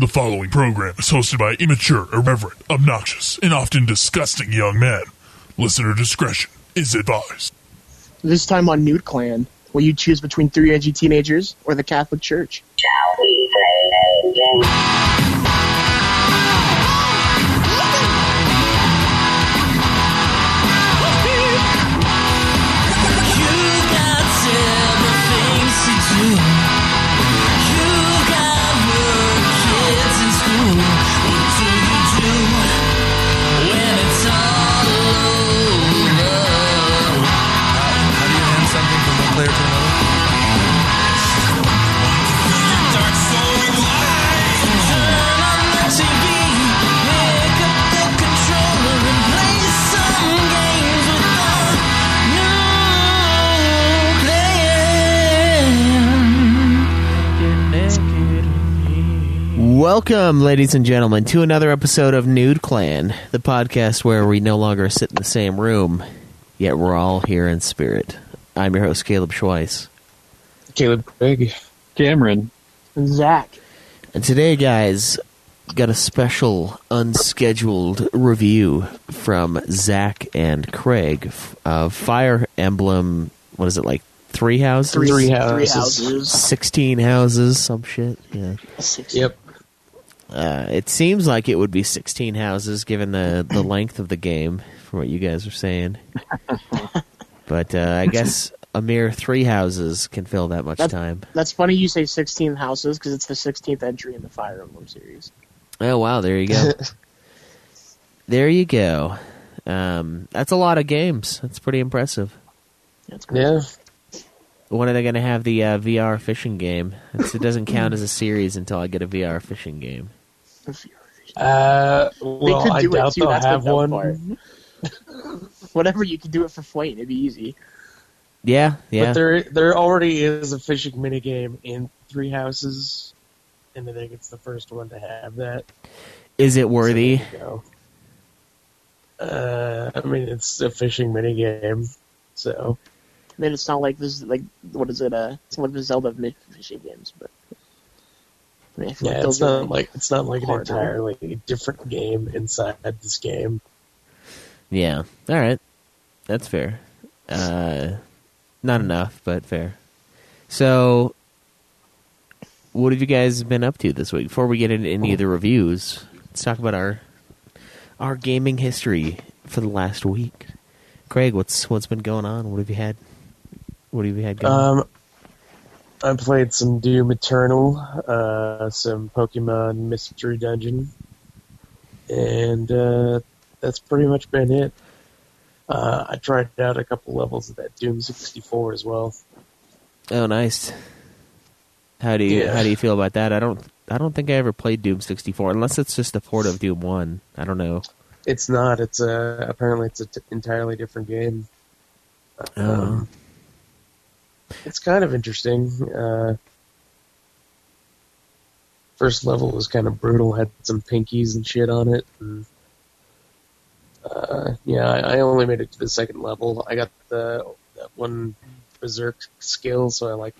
The following program is hosted by immature, irreverent, obnoxious, and often disgusting young men. Listener discretion is advised. This time on Nude Clan, will you choose between three edgy teenagers or the Catholic Church? How Welcome, ladies and gentlemen, to another episode of Nude Clan, the podcast where we no longer sit in the same room, yet we're all here in spirit. I'm your host, Caleb Schweiss. Caleb Craig. Cameron. And Zach. And today, guys, got a special unscheduled review from Zach and Craig of Fire Emblem. What is it, like three houses? Three houses. Three houses. 16 houses, some shit. Yeah. Six. Yep. Uh, it seems like it would be 16 houses given the, the length of the game, from what you guys are saying. but uh, I guess a mere three houses can fill that much That's- time. That's funny you say 16 houses because it's the 16th entry in the Fire Emblem series. Oh, wow, there you go. there you go. Um, that's a lot of games. That's pretty impressive. That's great. Yeah. When are they going to have the uh, VR fishing game? It's, it doesn't count as a series until I get a VR fishing game. Uh, They well, could I do it doubt too. they'll That's have the one. dumb. Whatever you can do it for Fwayne, it'd be easy. Yeah, yeah. But there, there already is a fishing minigame in Three Houses, and I think it's the first one to have that. Is it worthy? there you go. Uh, I mean, it's a fishing minigame, so I mean, it's not like this. Like, what is it? Uh, it's one of the Zelda mi- fishing games, but I mean, I feel yeah, it's not like it's not like an harder. entirely different game inside this game. Yeah. All right. That's fair. Uh, not enough, but fair. So, what have you guys been up to this week? Before we get into any of the reviews, let's talk about our our gaming history for the last week. Craig, what's what's been going on? What have you had? What have you had going? Um, I played some Doom Eternal, uh, some Pokemon Mystery Dungeon, and uh, that's pretty much been it. Uh, I tried out a couple levels of that Doom 64 as well. oh, nice. How do you yeah. how do you feel about that? I don't I don't think I ever played Doom sixty four unless it's just a port of Doom one. I don't know. It's not. It's a apparently it's an t- entirely different game. Oh. It's kind of interesting. Uh, first level was kind of brutal. Had some pinkies and shit on it. And, uh, yeah, I, I only made it to the second level. I got the that one berserk skill, so I like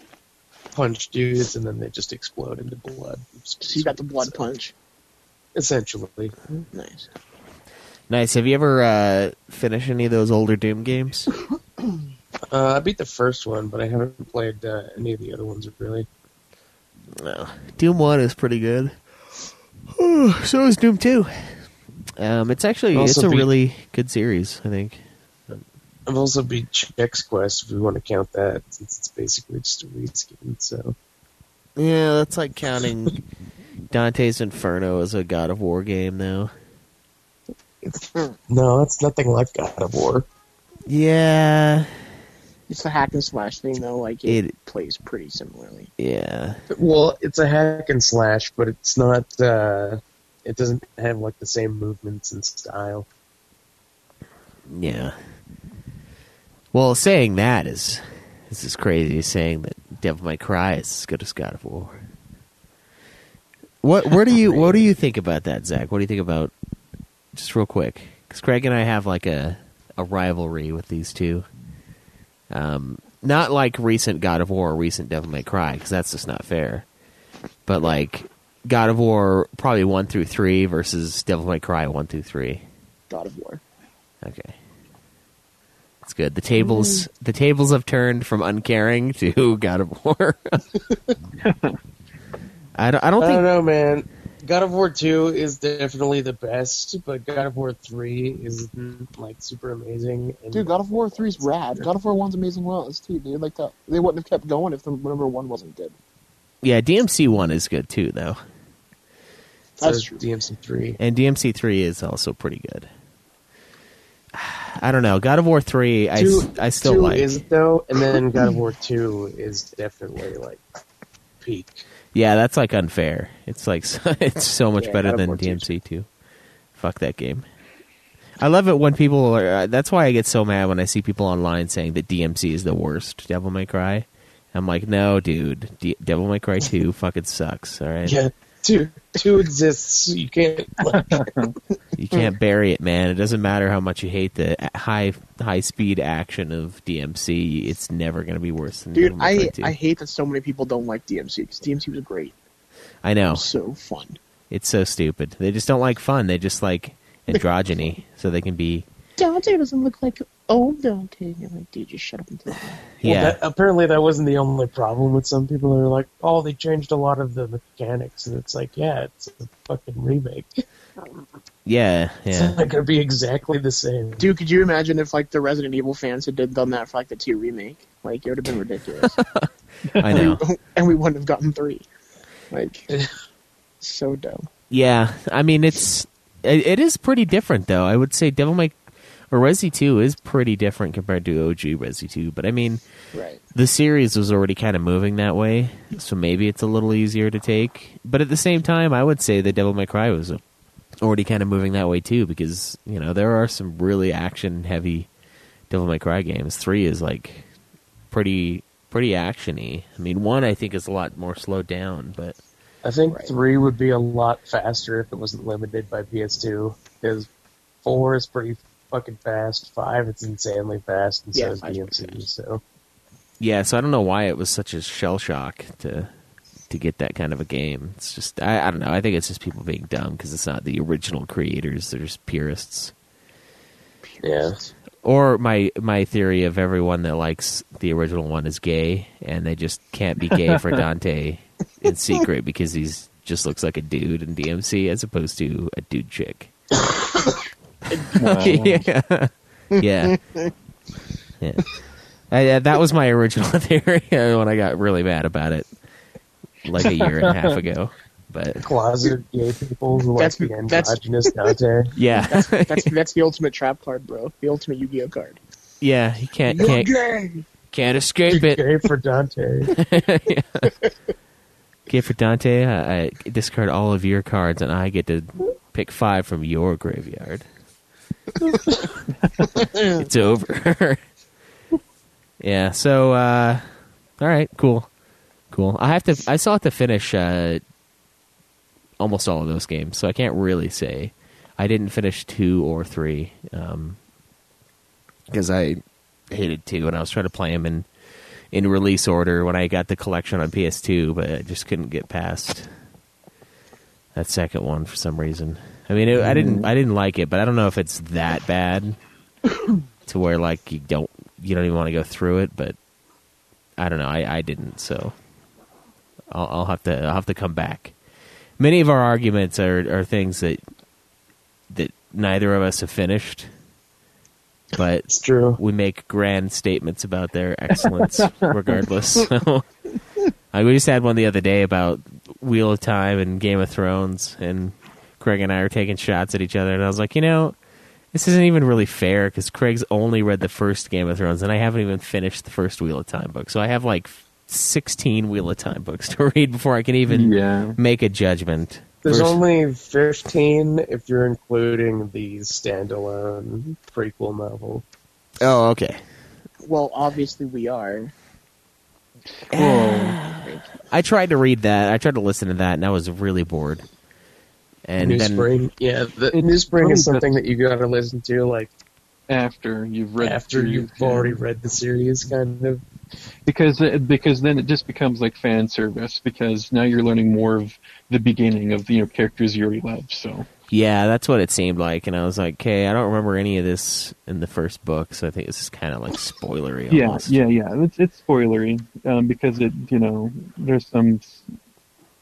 punch dudes and then they just explode into blood. So you got the blood So, punch. essentially. Nice. Nice. Have you ever uh, finished any of those older Doom games? Uh, I beat the first one, but I haven't played uh, any of the other ones really. No. Doom One is pretty good. so is Doom Two. Um, it's actually Also it's a beat- really good series. I think. I've also beat Chex Quest if we want to count that, since it's basically just a reskin. So Yeah, that's like counting Dante's Inferno as a God of War game, though. no, it's nothing like God of War. Yeah, It's a hack and slash thing, though. Like it, It- plays pretty similarly. yeah. Well, it's a hack and slash, but it's not. Uh, it doesn't have like the same movements and style. Yeah. Well, saying that is this is crazy. Saying that Devil May Cry is as good as God of War. What? Where do you? What do you think about that, Zach? What do you think about? Just real quick, because Craig and I have like a a rivalry with these two. Um, not like recent God of War or recent Devil May Cry, because that's just not fair. But like God of War probably one through three versus Devil May Cry one through three. God of War. Okay, that's good. The tables the tables have turned from uncaring to God of War. I don't. I don't I don't know, man. God of War 2 is definitely the best, but God of War 3 is like super amazing. And Dude, God of War 3 is rad. God of War 1's amazing well as too, dude. Like that, they wouldn't have kept going if the number one wasn't good. Yeah, DMC one is good too, though, That's true. DMC 3. and DMC three is also pretty good. I don't know. God of War three, I, Two, s- I still two like. is though, and then God of War 2 is definitely like peak. Yeah, that's like unfair. It's like it's so much Yeah, better than War 2 's DMC two. Fuck that game. I love it when people are. Uh, that's why I get so mad when I see people online saying that DMC is the worst Devil May Cry. I'm like, no, dude. D- Devil May Cry two fucking sucks. All right, Yeah, two two exists. You can't. Like, you can't bury it, man. It doesn't matter how much you hate the high high speed action of DMC. It's never gonna be worse than Dude, Devil May Cry I I hate that so many people don't like DMC because DMC was great. I know. So fun. It's so stupid. They just don't like fun. They just like androgyny, so they can be. Dante doesn't look like old Dante. I'm like, dude, just shut up and tell me. Yeah, Well, that, apparently, that wasn't the only problem with some people. They're like, "Oh, they changed a lot of the mechanics," and it's like, "Yeah, it's a fucking remake. yeah, yeah. It's not gonna be exactly the same." Dude, could you imagine if like the Resident Evil fans had did- done that for like the two remake? Like it would have been ridiculous, I know. and we wouldn't have gotten three. Like, so dumb. Yeah, I mean it's it, it is pretty different though. I would say Devil May or Resi Two is pretty different compared to OG Resi Two, but I mean Right. the series was already kind of moving that way, so maybe it's a little easier to take. But at the same time, I would say that Devil May Cry was already kind of moving that way too, because you know there are some really action heavy Devil May Cry games. Three is like pretty pretty actiony. I mean, one I think is a lot more slowed down, but I think Right. three would be a lot faster if it wasn't limited by PS2. Because four is pretty fucking fast. Five, it's insanely fast, and Yeah, so is DMC. So Yeah, so I don't know why it was such a shell shock to to get that kind of a game. It's just I, I don't know. I think it's just people being dumb because it's not the original creators. They're just purists. yeah, Or my my theory of everyone that likes the original one is gay, and they just can't be gay for Dante in secret because he's just looks like a dude in DMC as opposed to a dude chick. yeah, yeah, yeah. I, uh, that was my original theory when I got really mad about it, like a year and a half ago. But closet gay people who like That's- the that's- androgynous Dante. yeah, That's that's the ultimate trap card, bro. The ultimate Yu-Gi-Oh card. yeah, he can't You're can't gay. can't escape it. Gay for Dante. Okay, for Dante, I, I discard all of your cards, and I get to pick five from your graveyard. it's over. yeah. So, uh, all right, cool, cool. I have to. I still have to finish uh, almost all of those games, so I can't really say I didn't finish two or three because I hated two, and I was trying to play them in in release order when I got the collection on PS2, but I just couldn't get past that second one for some reason. I mean, it, I didn't mm. I didn't like it, but I don't know if it's that bad to where like you don't you don't even want to go through it. But I don't know. I, I didn't, so I'll, I'll have to I'll have to come back. Many of our arguments are are things that that neither of us have finished, but It's true. we make grand statements about their excellence regardless. So, I we just had one the other day about Wheel of Time and Game of Thrones, and Craig and I are taking shots at each other, and I was like, you know, this isn't even really fair because Craig's only read the first Game of Thrones, and I haven't even finished the first Wheel of Time book, so I have like sixteen Wheel of Time books to read before I can even Yeah. make a judgment. There's Vers- only 15 if you're including the standalone prequel novel. oh, okay. Well, obviously we are. I tried to read that. I tried to listen to that, and I was really bored. And New then Spring, yeah, the New Spring is something that you gotta listen to like after you've read after through- you've already read the series, kind of. because because then it just becomes like fan service because now you're learning more of the beginning of the you know, characters you already love. So Yeah, that's what it seemed like, and I was like, "Okay, I don't remember any of this in the first book, so I think this is kind of like spoilery." yeah, Almost. yeah, yeah. It's it's spoilery um, because it you know there's some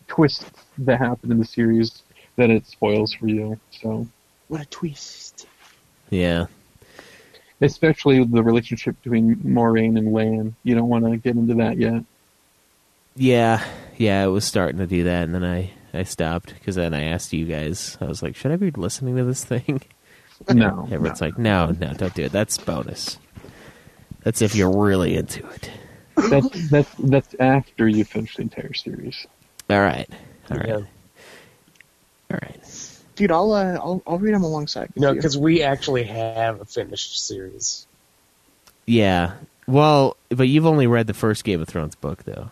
twists that happen in the series that it spoils for you. So What a twist! yeah, especially the relationship between Moiraine and Lan. You don't want to get into that yet. yeah, yeah. It was starting to do that, and then I I stopped because then I asked you guys. I was like, "Should I be listening to this thing?" No, Everyone's no. like, "No, no, don't do it. That's bonus. That's if you're really into it." that's that's that's after you finish the entire series. All right, all right, Yeah. All right. Dude, I'll uh, I'll I'll read them alongside. You know, because we actually have a finished series. Yeah. Well, but you've only read the first Game of Thrones book, though.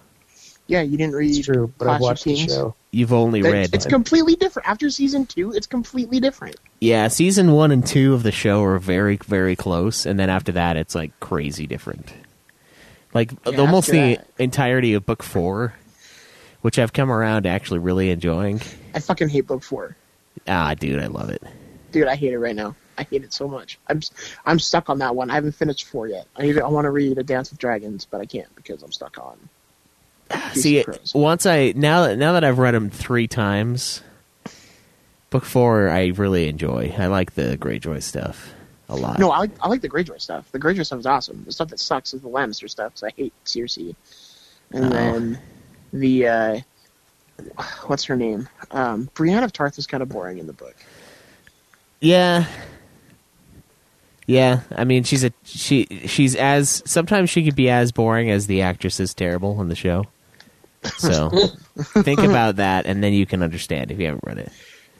yeah, you didn't read. It's true, but Clash I've of watched the Kings? show. You've only That- read. It's completely different. After season two, it's completely different. Yeah, season one and two of the show are very, very close, and then after that, it's like crazy different. Like Yeah, almost the that- entirety of book four, which I've come around to actually really enjoying. I fucking hate book four. Ah, dude, I love it. Dude, I hate it right now. I hate it so much. I'm I'm stuck on that one. I haven't finished four yet. I need, I want to read A Dance with Dragons, but I can't because I'm stuck on. Piece See, once I now now that I've read them three times, book four I really enjoy. I like the Greyjoy stuff a lot. No, I like I like the Greyjoy stuff. The Greyjoy stuff is awesome. The stuff that sucks is the Lannister stuff because I hate Cersei. And Oh. then the uh, what's her name? Um, Brienne of Tarth is kind of boring in the book. Yeah. Yeah, I mean she's a she she's as sometimes she could be as boring as the actress is terrible in the show. So think about that and then you can understand if you haven't read it.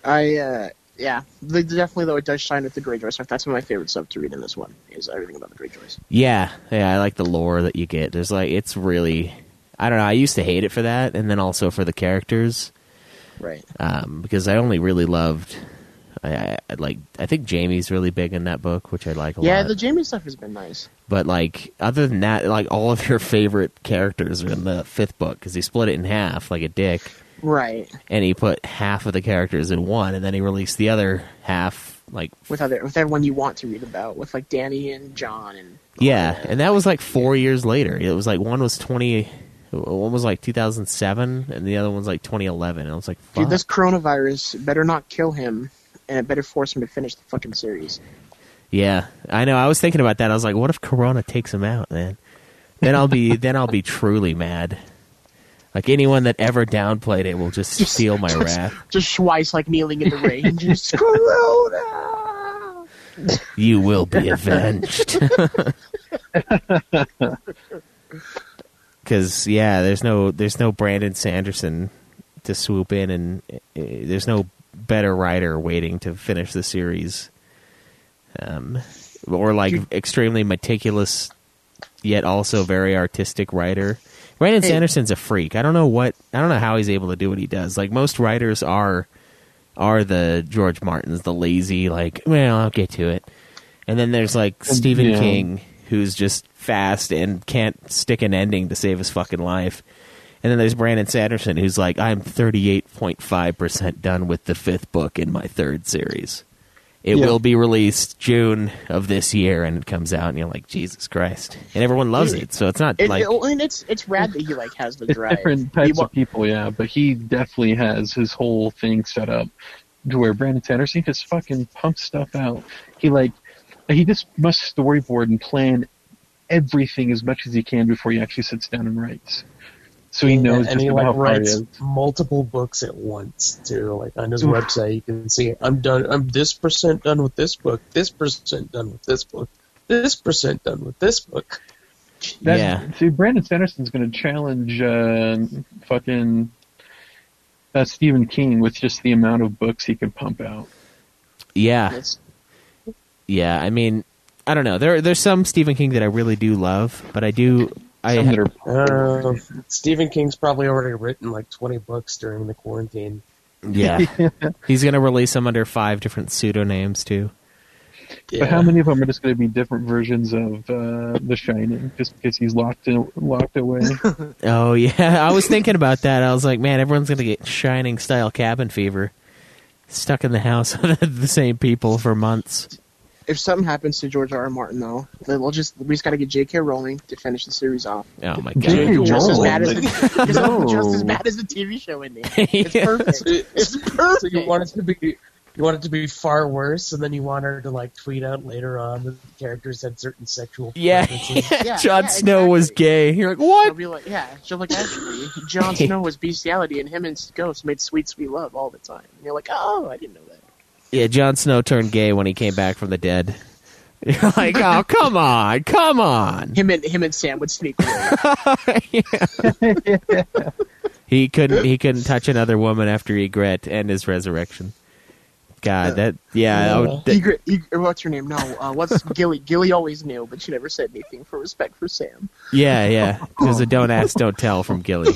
I uh, yeah, the, definitely though it does shine with the Greyjoy stuff. That's one of my favorite stuff to read in this one is everything about the Greyjoys. Yeah, yeah, I like the lore that you get. There's like it's really I don't know, I used to hate it for that and then also for the characters Right. um, because I only really loved I, I I like I think Jaime's really big in that book, which I like a Yeah, lot. Yeah, the Jaime stuff has been nice. But like, other than that, like all of your favorite characters are in the fifth book because he split it in half like a dick, Right. and he put half of the characters in one, and then he released the other half. Like, With other with everyone you want to read about, with like Dany and Jon and yeah, and that was like four years later. It was like one was twenty, one was like two thousand seven, and the other one's like twenty eleven. And I was like, fuck. Dude, this coronavirus better not kill him, and it better force him to finish the fucking series. yeah, I know. I was thinking about that. I was like, what if Corona takes him out, man? Then I'll be then I'll be truly mad. Like anyone that ever downplayed it will just, Just- feel my just- wrath. Just Schweiss like kneeling in the rain, just Corona. You will be avenged. Because yeah, there's no there's no Brandon Sanderson to swoop in, and uh, there's no better writer waiting to finish the series. Um, or like extremely meticulous, yet also very artistic writer. Brandon Hey. Sanderson's a freak. I don't know what I don't know how he's able to do what he does. Like most writers are are the George Martins, the lazy, like, well, I'll get to it. And then there's like Stephen Yeah. King, who's just fast and can't stick an ending to save his fucking life. And then there's Brandon Sanderson, who's like, I'm 38.5% done with the fifth book in my third series. It Yeah. will be released June of this year, and it comes out, and you're like, Jesus Christ. And everyone loves it, so it's not It, like. it- and it's it's rad that he like has the drive. different types wa- of people, yeah, but he definitely has his whole thing set up to where Brandon Sanderson just fucking pumps stuff out. He like he just must storyboard and plan everything as much as he can before he actually sits down and writes. So he knows and just he about like how he writes multiple books at once too. Like on his Oof. website, you can see I'm done. I'm this percent done with this book. This percent done with this book. This percent done with this book. That- Yeah. See, Brandon Sanderson's going to challenge uh, fucking uh, Stephen King with just the amount of books he can pump out. yeah. It's, Yeah, I mean, I don't know. There, there's some Stephen King that I really do love, but I do. I Some that are Uh, Stephen King's probably already written like 20 books during the quarantine. yeah. He's gonna release them under five different pseudonyms too. But how many of them are just going to be different versions of uh, The Shining, just because he's locked in, locked away? Oh yeah, I was thinking about that. I was like, man, everyone's gonna get Shining style cabin fever, stuck in the house with the same people for months. If something happens to George R. R. Martin, though, then we'll just we just got to get J.K. Rowling to finish the series off. Oh my J.K. god! just as bad as the, just, No. just as bad as the TV show ending. It's perfect. It's perfect. So you want it to be you want it to be far worse, and then you want her to like tweet out later on that the characters had certain sexual Yeah, preferences. Yeah, Jon yeah, Snow was gay. You're like, She'll what? be like, yeah, she'll like actually, Jon Snow was bestiality, and him and Ghost made sweet, sweet love all the time. And you're like, oh, I didn't know that. Yeah, Jon Snow turned gay when he came back from the dead. You're like, oh come on, come on. Him and him and Sam would sneak away. He couldn't. He couldn't touch another woman after Ygritte and his resurrection. God, that yeah. I would- Ygritte, Ygritte, what's her name? No, uh, what's Gilly? Gilly always knew, but she never said anything for respect for Sam. yeah, yeah. There's a don't ask, don't tell from Gilly.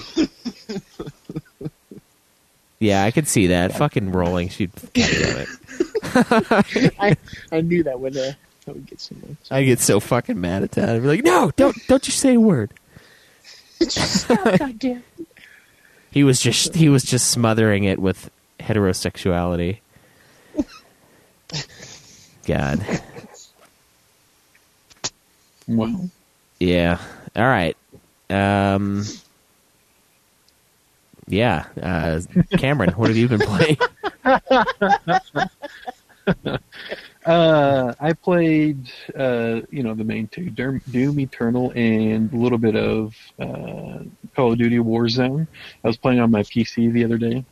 Yeah, I could see that. Fucking rolling. She'd. God damn it. I I knew that would uh, that would get someone. I get so fucking mad at that. I'd be like, no, don't, don't you say a word. God damn. He was just, he was just smothering it with heterosexuality. God. well, Yeah. All right. Um. Yeah. Uh, Cameron, what have you been playing? uh, I played, uh, you know, the main two, Doom, Eternal and a little bit of uh, Call of Duty Warzone. I was playing on my PC the other day.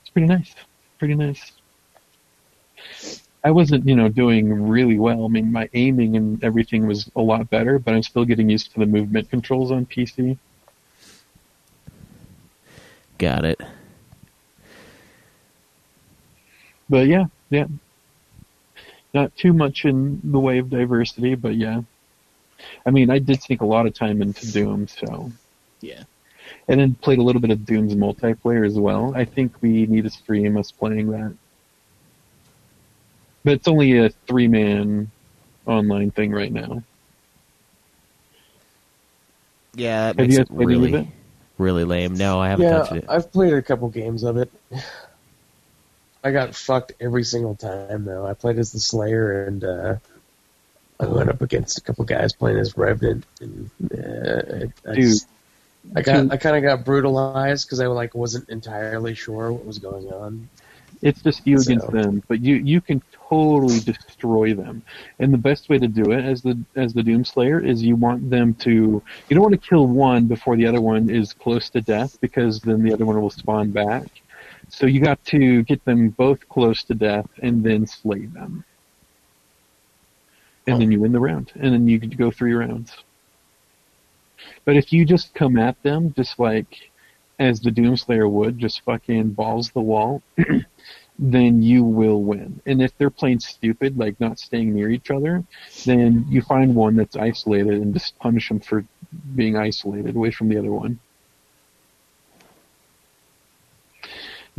It's pretty nice. Pretty nice. I wasn't, you know, doing really well. I mean, my aiming and everything was a lot better, but I'm still getting used to the movement controls on PC. Got it. But yeah, yeah. Not too much in the way of diversity, but yeah. I mean, I did sink a lot of time into Doom, so. Yeah. And then played a little bit of Doom's multiplayer as well. I think we need to stream us playing that. But it's only a three man online thing right now. Yeah, that Have makes you it guys played really, it? really lame. No, I haven't touched Yeah, it. I've played a couple games of it. I got fucked every single time though. I played as the Slayer and uh, I went up against a couple guys playing as Revenant. And, uh, I, I, Dude. I got I kind of got brutalized because I like wasn't entirely sure what was going on. It's just you So- against them, but you you can totally destroy them. And the best way to do it as the as the Doomslayer is you want them to you don't want to kill one before the other one is close to death because then the other one will spawn back. So you got to get them both close to death and then slay them. And then oh. you win the round. And then you go three rounds. But if you just come at them just like as the Doomslayer would, just fucking balls the wall, then you will win. And if they're playing stupid, like not staying near each other, then you find one that's isolated and just punish them for being isolated away from the other one.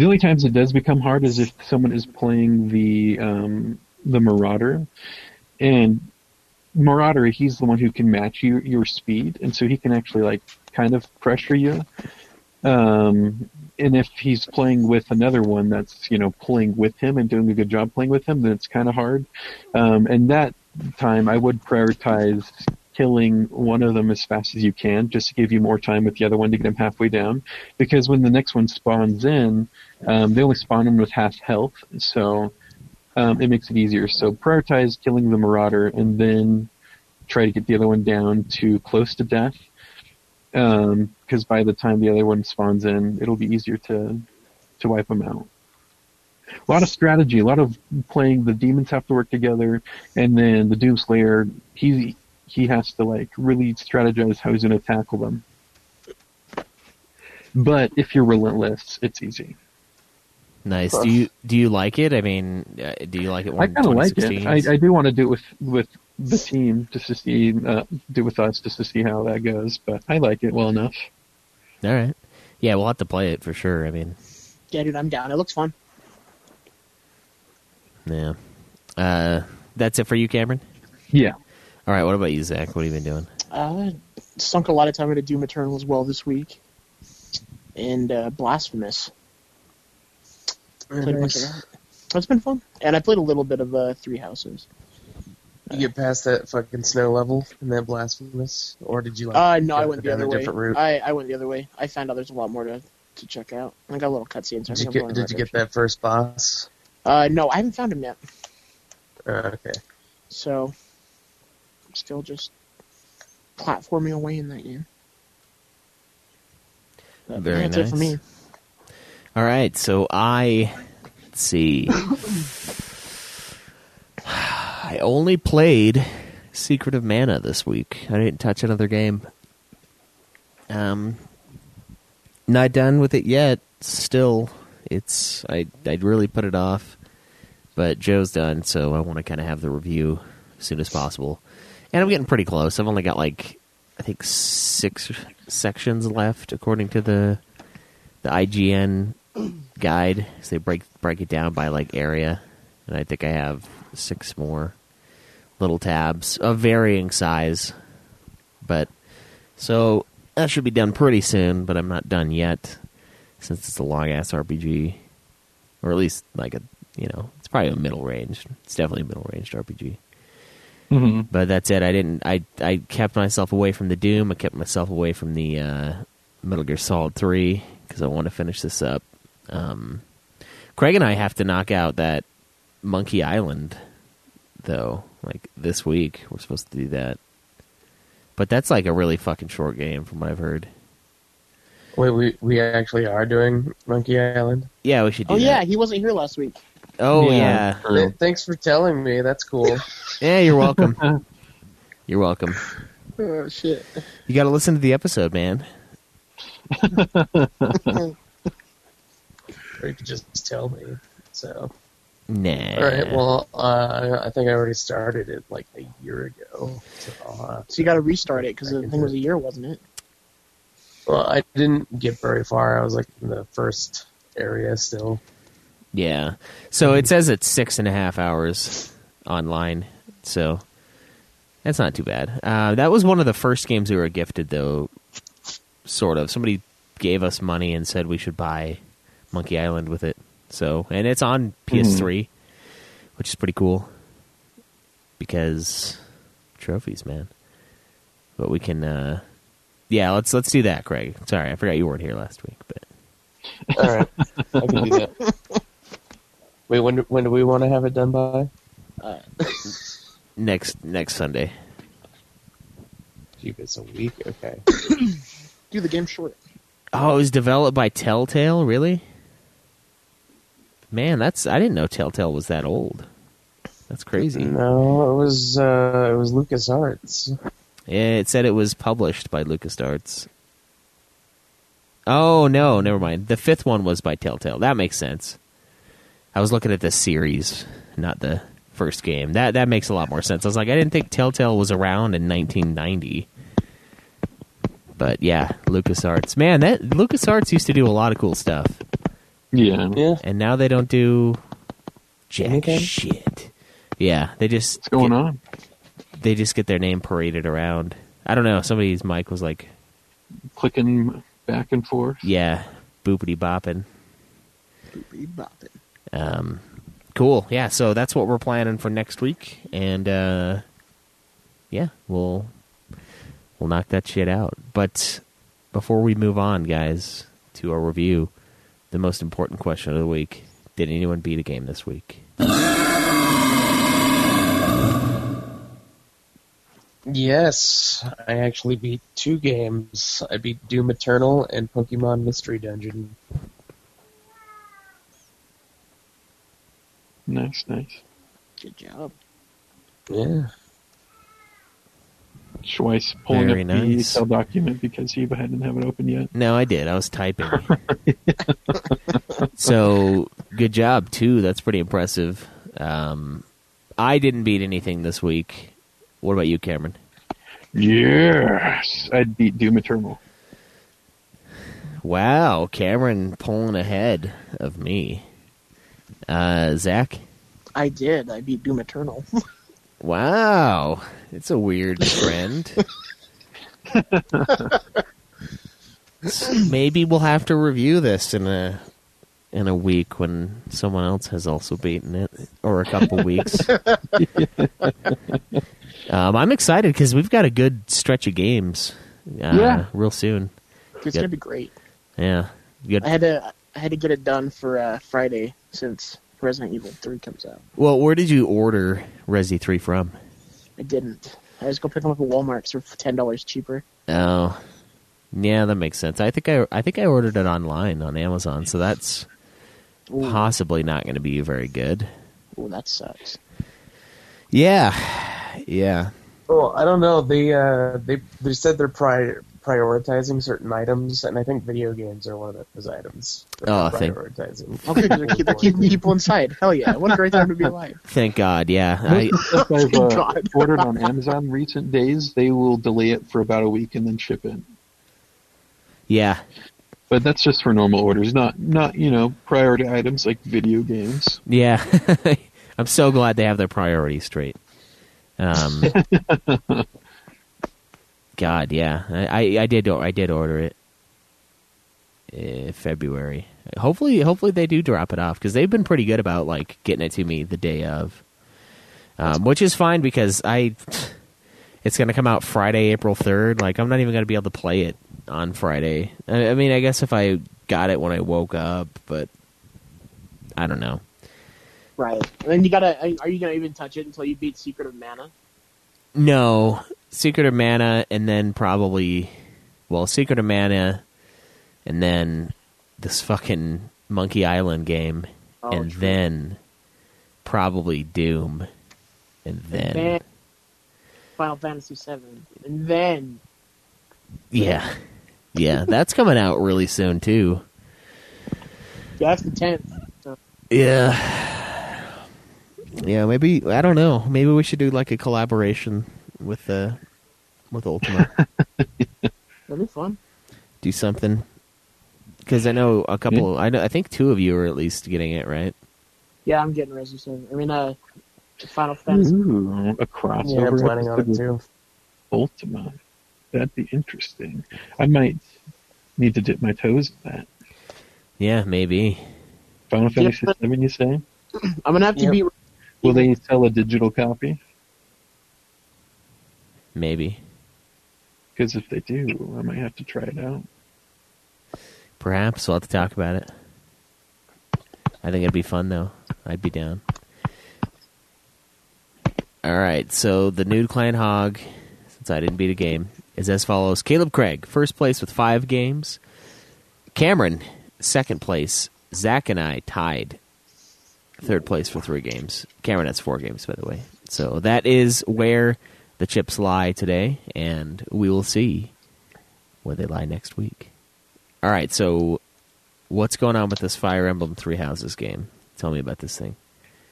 The only times it does become hard is if someone is playing the um, the Marauder, and Marauder he's the one who can match you your speed, and so he can actually like kind of pressure you. Um, and if he's playing with another one that's you know playing with him and doing a good job playing with him, then it's kind of hard. Um, and that time, I would prioritize killing one of them as fast as you can, just to give you more time with the other one to get him halfway down. Because when the next one spawns in, um, they only spawn him with half health, so um, it makes it easier. So prioritize killing the Marauder, and then try to get the other one down to close to death because by the time the other one spawns in, it'll be easier to to wipe them out. A lot of strategy, a lot of playing. The demons have to work together, and then the Doomslayer he he has to like really strategize how he's going to tackle them. But if you're relentless, it's easy. Nice. Do you do you like it? I mean, uh, do you like it? I kind of like it. I, I do want to do it with with the team just to see uh, do with us just to see how that goes. But I like it well enough. All right. Yeah, we'll have to play it for sure. I mean, Yeah, dude, I'm down. It looks fun. yeah. Uh, that's it for you, Cameron. Yeah. All right. What about you, Zach? What have you been doing? Uh, sunk a lot of time into Doom Eternal as well this week, and uh, Blasphemous. Played a bunch of that. It's been fun, and I played a little bit of uh, Three Houses. You get past that fucking snow level and that blasphemous, or did you like? Uh, no, I went the other way. route? I, I went the other way. I found out there's a lot more to, to check out. I got a little cutscene. Did you get? Did the you get that first boss? direction. Uh, no, I haven't found him yet. Uh, okay. So, I'm still just platforming away in that game. But, Very yeah, that's it for nice. me. All right. So I let's see. I only played Secret of Mana this week. I didn't touch another game. Um, not done with it yet. Still, it's I I'd really put it off, but Joe's done, so I want to kind of have the review as soon as possible. And I'm getting pretty close. I've only got like I think six sections left, according to the the IGN guide. So they break break it down by like area, and I think I have six more little tabs of varying size. But so that should be done pretty soon. But I'm not done yet, since it's a long ass RPG, or at least like a you know it's probably a middle range. It's definitely a middle range RPG. hmm But that's it. I didn't. I I kept myself away from the Doom. I kept myself away from the uh, Metal Gear Solid Three because I want to finish this up. Um, Craig and I have to knock out that Monkey Island, though. Like this week, we're supposed to do that. But that's like a really fucking short game, from what I've heard. Wait, we we actually are doing Monkey Island. Yeah, we should do Oh that. yeah, he wasn't here last week. Oh Yeah. yeah. Th- Thanks for telling me. That's cool. Yeah, you're welcome. you're welcome. Oh shit. You got to listen to the episode, man. or you could just tell me. So, Nah. all right. Well, uh, I think I already started it like a year ago. So, So you got to restart it because the thing was a year, wasn't it? Well, I didn't get very far. I was like in the first area still. Yeah. So it says it's six and a half hours online. So that's not too bad. Uh, that was one of the first games we were gifted, though. Sort of. Somebody gave us money and said we should buy Monkey Island with it. So and it's on PS3, which is pretty cool because trophies, man. But we can. Uh, yeah, let's let's do that, Craig. Sorry, I forgot you weren't here last week, but All right, I can do that. Wait, when do, when do we want to have it done by? next next Sunday. Keep it a week. Okay. Do the game short. Oh, it was developed by Telltale, really? Man, that's I didn't know Telltale was that old. That's crazy. No, it was uh, it was LucasArts. Yeah, it said it was published by LucasArts. Oh no, never mind. The fifth one was by Telltale. That makes sense. I was looking at the series, not the first game. That that makes a lot more sense. I was like, I didn't think Telltale was around in 1990. But yeah, LucasArts. Man, that LucasArts used to do a lot of cool stuff. Yeah. Yeah. and now they don't do jack Anything? shit. Yeah, they just What's going get, on? They just get their name paraded around. I don't know. Somebody's mic was like, Clicking back and forth. "Yeah, boopity bopping." Boopity bopping. Um, cool. Yeah. So that's what we're planning for next week, and uh, yeah, we'll we'll knock that shit out. But before we move on, guys, to our review, the most important question of the week: Did anyone beat a game this week? Yes, I actually beat two games. I beat Doom Eternal and Pokemon Mystery Dungeon. Nice, nice. Good job. Yeah. Schweiss pulling Very up nice. the Excel document because Eva hadn't have it open yet. No, I did. I was typing. so good job too. That's pretty impressive. Um, I didn't beat anything this week. What about you, Cameron? Yes, I'd beat Doom Eternal. Wow, Cameron pulling ahead of me. Uh, Zach, I did. I beat Doom Eternal. Wow, it's a weird trend. Maybe we'll have to review this in a in a week when someone else has also beaten it, or a couple weeks. um, I'm excited because we've got a good stretch of games. Uh, Yeah. real soon. it's gonna be great. Yeah. I had to I had to get it done for uh, Friday since Resident Evil Three comes out. Well, where did you order Resi Three from? I didn't. I just go pick them up at Walmart. 'cause they're ten dollars cheaper. Oh, yeah, that makes sense. I think I I think I ordered it online on Amazon, so that's Ooh, possibly not going to be very good. ooh, that sucks. Yeah, yeah. Well, I don't know. They uh, they they said they're pri- prioritizing certain items, and I think video games are one of those items. Oh, they're thank- prioritizing. Okay, they're, keep, they're keeping people inside. Hell yeah! What a great time to be alive. Thank God. Yeah, I, I've uh, God. ordered on Amazon recent days, they will delay it for about a week and then ship it. yeah, But that's just for normal orders, not not you know priority items like video games. yeah. I'm so glad they have their priorities straight. Um, God, yeah, I, I, I did I did order it February. Hopefully, hopefully they do drop it off because they've been pretty good about like getting it to me the day of, um, which is fine because I. It's going to come out Friday, April third. Like I'm not even going to be able to play it on Friday. I, I mean, I guess if I got it when I woke up, but I don't know. Right. And then you gotta. Are you gonna even touch it until you beat Secret of Mana? No, Secret of Mana, and then probably, well, Secret of Mana, and then this fucking Monkey Island game, Oh, and true. then probably Doom, and then then Final Fantasy Seven, and then yeah, yeah, that's coming out really soon too. yeah, that's the tenth. So, Yeah, yeah, maybe I don't know. Maybe we should do like a collaboration with uh with Ultima. That'd be fun. do something because I know a couple. I know I think two of you are at least getting it right. Yeah, I'm getting Resident Seven. I mean, uh, Final Fantasy. Ooh, a crossover Yeah, I'm planning on it too. Ultima. That'd be interesting. I might need to dip my toes in that. Yeah, maybe. Final Yeah, Fantasy but- Seven, you say? I'm gonna have to Yep. beat. Will they sell a digital copy? Maybe. Because if they do, I might have to try it out. Perhaps we'll have to talk about it. I think it'd be fun though. I'd be down. All right, so the nude client hog, since I didn't beat a game, is as follows: Caleb Craig, first place with five games. Cameron, second place. Zach and I tied third place for three games. Cameron has four games, by the way. So that is where the chips lie today, and we will see where they lie next week. All right, so what's going on with this Fire Emblem Three Houses game? Tell me about this thing.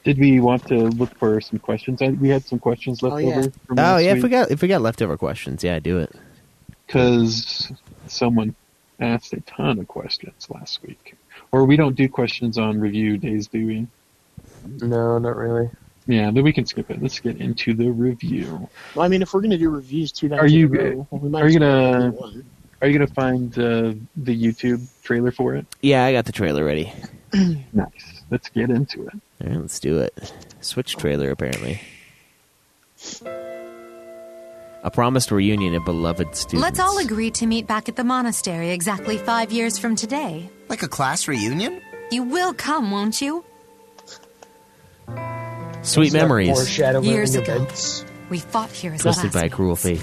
Did we want to look for some questions? We had some questions left Oh, yeah. over. From Oh yeah, if we got if we got leftover questions, yeah, do it. because someone asked a ton of questions last week. Or we don't do questions on review days, do we? No, not really. Yeah, then we can skip it. Let's get into the review. Well, I mean, if we're gonna do reviews two nights Are you row, well, we might are you gonna- one. Are you gonna find uh, the YouTube trailer for it? Yeah, I got the trailer ready. Nice. Let's get into it. All right, let's do it. Switch trailer apparently. A promised reunion of beloved students. Let's all agree to meet back at the monastery exactly five years from today. Like a class reunion? You will come, won't you? Sweet memories. Years ago. events. We fought here as Twisted by classmates. cruel fate.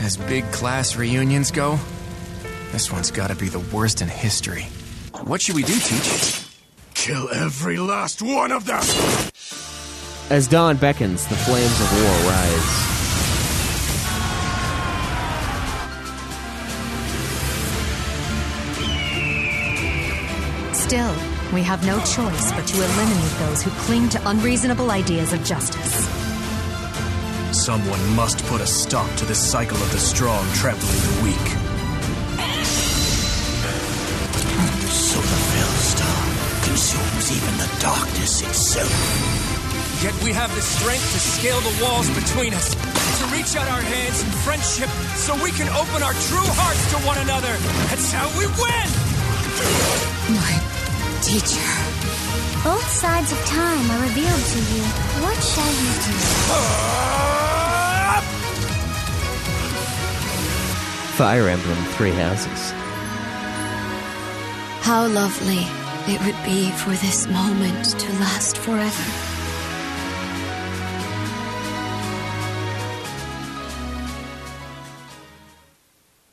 As big class reunions go, this one's gotta be the worst in history. What should we do, Teach? Kill every last one of them! As dawn beckons, the flames of war rise. Still, we have no choice but to eliminate those who cling to unreasonable ideas of justice. Someone must put a stop to this cycle of the strong trampling the weak. So the Veil Star consumes even the darkness itself. Yet we have the strength to scale the walls between us, to reach out our hands in friendship so we can open our true hearts to one another. That's how we win! My teacher. Both sides of time are revealed to you. What shall you do? Fire Emblem Three Houses. How lovely it would be for this moment to last forever.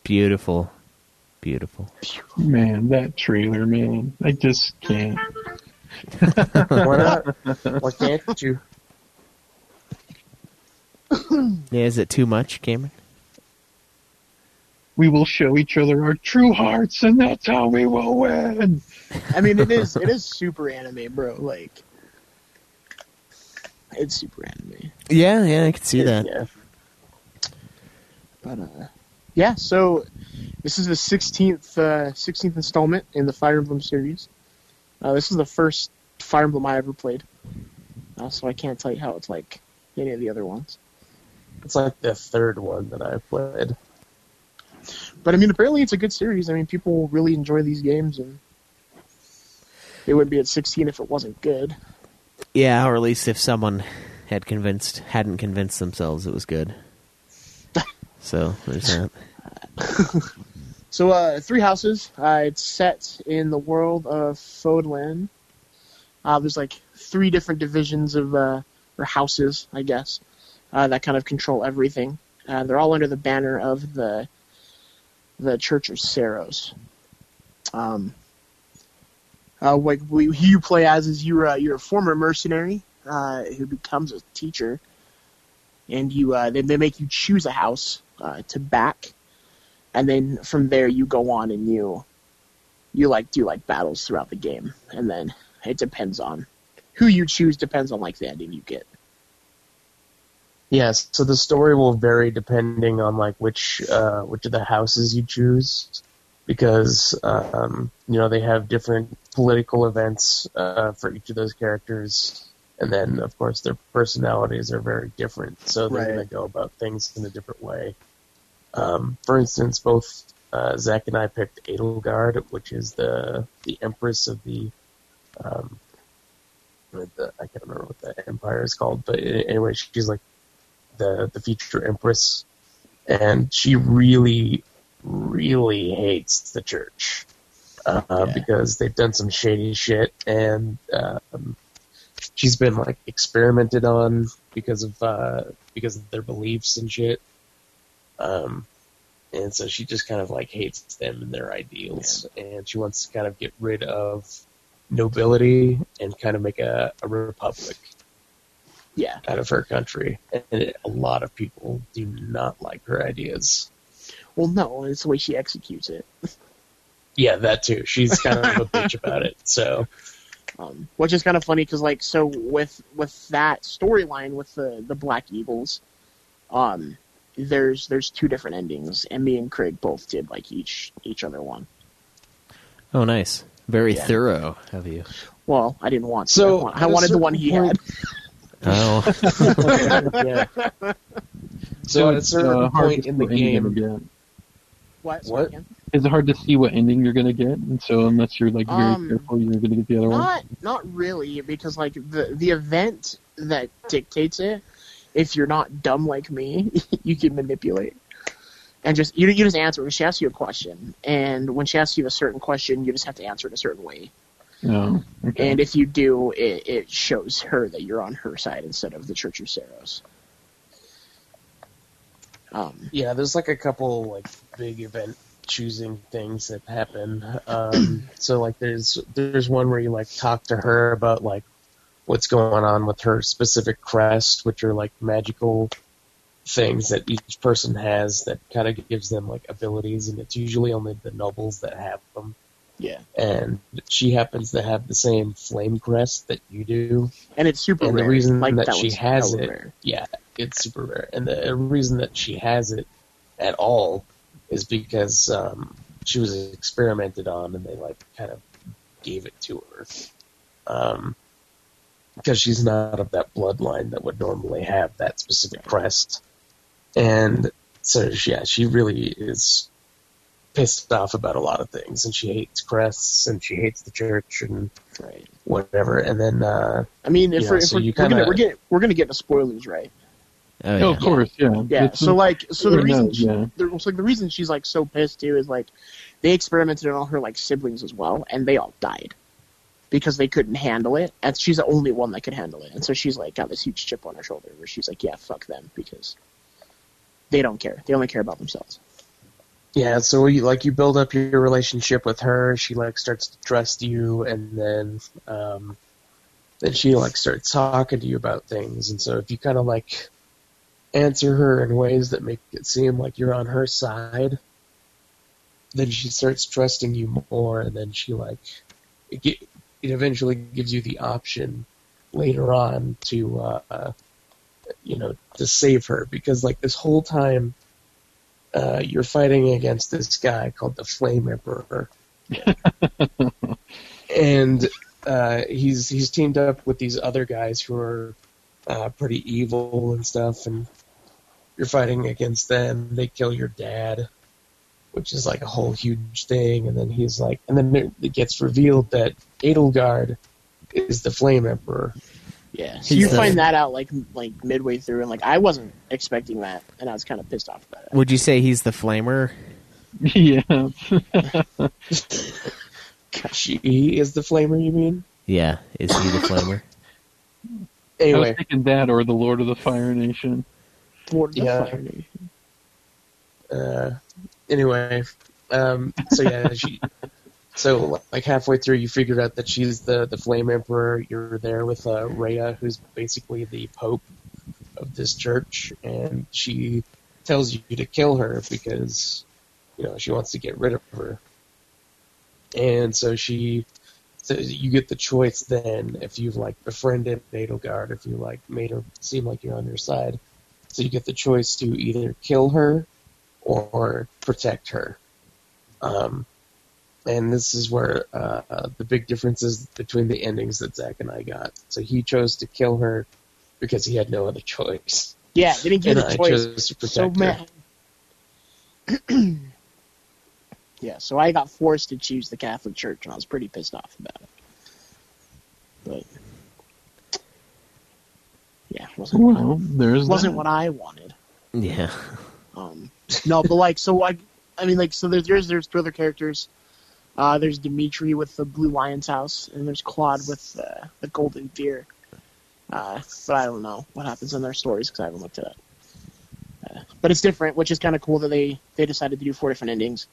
Beautiful. Beautiful. Man, that trailer, man. I just can't. Why not? Why can't you? Yeah, is it too much, Cameron? We will show each other our true hearts, and that's how we will win. I mean, it is it is super anime, bro. Like, it's super anime. Yeah, yeah, I can see that. Yeah. But uh, yeah. So this is the sixteenth uh, sixteenth installment in the Fire Emblem series. Uh, this is the first Fire Emblem I ever played, uh, so I can't tell you how it's like any of the other ones. It's like the third one that I played. But I mean, apparently it's a good series. I mean, people really enjoy these games, and they wouldn't be at 16 if it wasn't good. Yeah, or at least if someone had convinced hadn't convinced themselves it was good. So there's that. So, uh, Three Houses. Uh, it's set in the world of Fodlan. Uh, there's like three different divisions of uh, or houses, I guess, uh, that kind of control everything. Uh, they're all under the banner of the the Church of Seiros. Um, uh, what you play as is you're you're a former mercenary who becomes a teacher, and you they, they make you choose a house uh, to back, and then from there you go on and you you like do like battles throughout the game, and then it depends on who you choose depends on like the ending you get. Yes, so the story will vary depending on like which uh, which of the houses you choose, because um, you know they have different political events uh, for each of those characters, and then of course their personalities are very different, so they're Right. going to go about things in a different way. Um, for instance, both uh, Zach and I picked Edelgard, which is the the empress of the um, the, I can't remember what the empire is called, but anyway, she's like the the future empress, and she really, really hates the church uh, Yeah. because they've done some shady shit, and um, she's been like experimented on because of uh, because of their beliefs and shit. Um, and so she just kind of like hates them and their ideals, and she wants to kind of get rid of nobility and kind of make a, a republic Yeah. out of her country. And it, a lot of people do not like her ideas. Well, no, it's the way she executes it. Yeah, that too. She's kind of a bitch about it. So um, which is kind of funny because like so with with that storyline with the the Black Eagles, um, there's there's two different endings, and me and Craig both did like each each other one. Oh, nice. Very Yeah. thorough of you. Well, I didn't want to. So, I, want- at I a wanted the one he point- had. Oh, yeah. So at a certain uh, hard point in the what ending you're game, gonna get. What? What? Again? It's hard to see what ending you're gonna get, and so unless you're like very Um, careful, you're gonna get the other one. Not not really, because like the the event that dictates it, if you're not dumb like me, you can manipulate. And just you you just answer. when She asks you a question, and when she asks you a certain question, you just have to answer it a certain way. No. Okay. And if you do, it, it shows her that you're on her side instead of the Church of Seiros. Um, yeah, there's like a couple like big event choosing things that happen. Um, so like there's there's one where you like talk to her about like what's going on with her specific crest, which are like magical things that each person has that kind of gives them like abilities, and it's usually only the nobles that have them. yeah, And she happens to have the same flame crest that you do. and it's super And the reason like, that she has it- rare. Yeah, it's super rare. And the reason that she has it at all is because um, she was experimented on and they like kind of gave it to her. Um, because she's not of that bloodline that would normally have that specific crest. And so, yeah, she really is pissed off about a lot of things, and she hates crests, and she hates the church, and Right. whatever. And then, uh, I mean, if Yeah, we're, if so we're, you we're gonna kinda- we're getting we're gonna get into spoilers, right? Oh, Oh, of course, yeah. Yeah. It's- So like, so the yeah, reason, she, yeah. the, so like the reason she's like so pissed too is like they experimented on all her like siblings as well, and they all died because they couldn't handle it, and she's the only one that could handle it, and so she's like got this huge chip on her shoulder where she's like, yeah, fuck them because they don't care. They only care about themselves. Yeah, so you like you build up your relationship with her. She like starts to trust you, and then um, then she like starts talking to you about things. And so if you kind of like answer her in ways that make it seem like you're on her side, then she starts trusting you more. And then she like it eventually gives you the option later on to uh, uh, you know to save her. Because like this whole time uh, you're fighting against this guy called the Flame Emperor, and uh, he's he's teamed up with these other guys who are uh, pretty evil and stuff, and you're fighting against them. They kill your dad, which is like a whole huge thing, and then he's like, and then it, it gets revealed that Edelgard is the Flame Emperor. Yeah. So you the- find that out like like midway through, and like I wasn't expecting that, and I was kind of pissed off about it. Would you say he's the flamer? yeah. She is the Flamer, you mean? Yeah, is he the flamer? I was Anyway, thinking that or the Lord of the Fire Nation. Lord of the Fire Nation. uh, anyway, um, so yeah, she, so like halfway through, you figured out that she's the the Flame Emperor. You're there with uh, Rhea, who's basically the Pope of this church, and she tells you to kill her because you know she wants to get rid of her. And so she, so you get the choice then if you've like befriended Nadelgard, if you like made her seem like you're on your side. So you get the choice to either kill her or protect her. Um, and this is where uh, the big difference is between the endings that Zach and I got. So he chose to kill her because he had no other choice. Yeah, they didn't give And the I choice. chose to so protect her. yeah, so I got forced to choose the Catholic Church, and I was pretty pissed off about it. But yeah, wasn't Well, there's wasn't that. what I wanted. Yeah. Um, no, but like, so I, I mean, like, so there's there's, there's two other characters. Uh, there's Dimitri with the Blue Lion's house, and there's Claude with uh, the Golden Deer. Uh, but I don't know what happens in their stories because I haven't looked at it. Uh, but it's different, which is kind of cool that they they decided to do four different endings,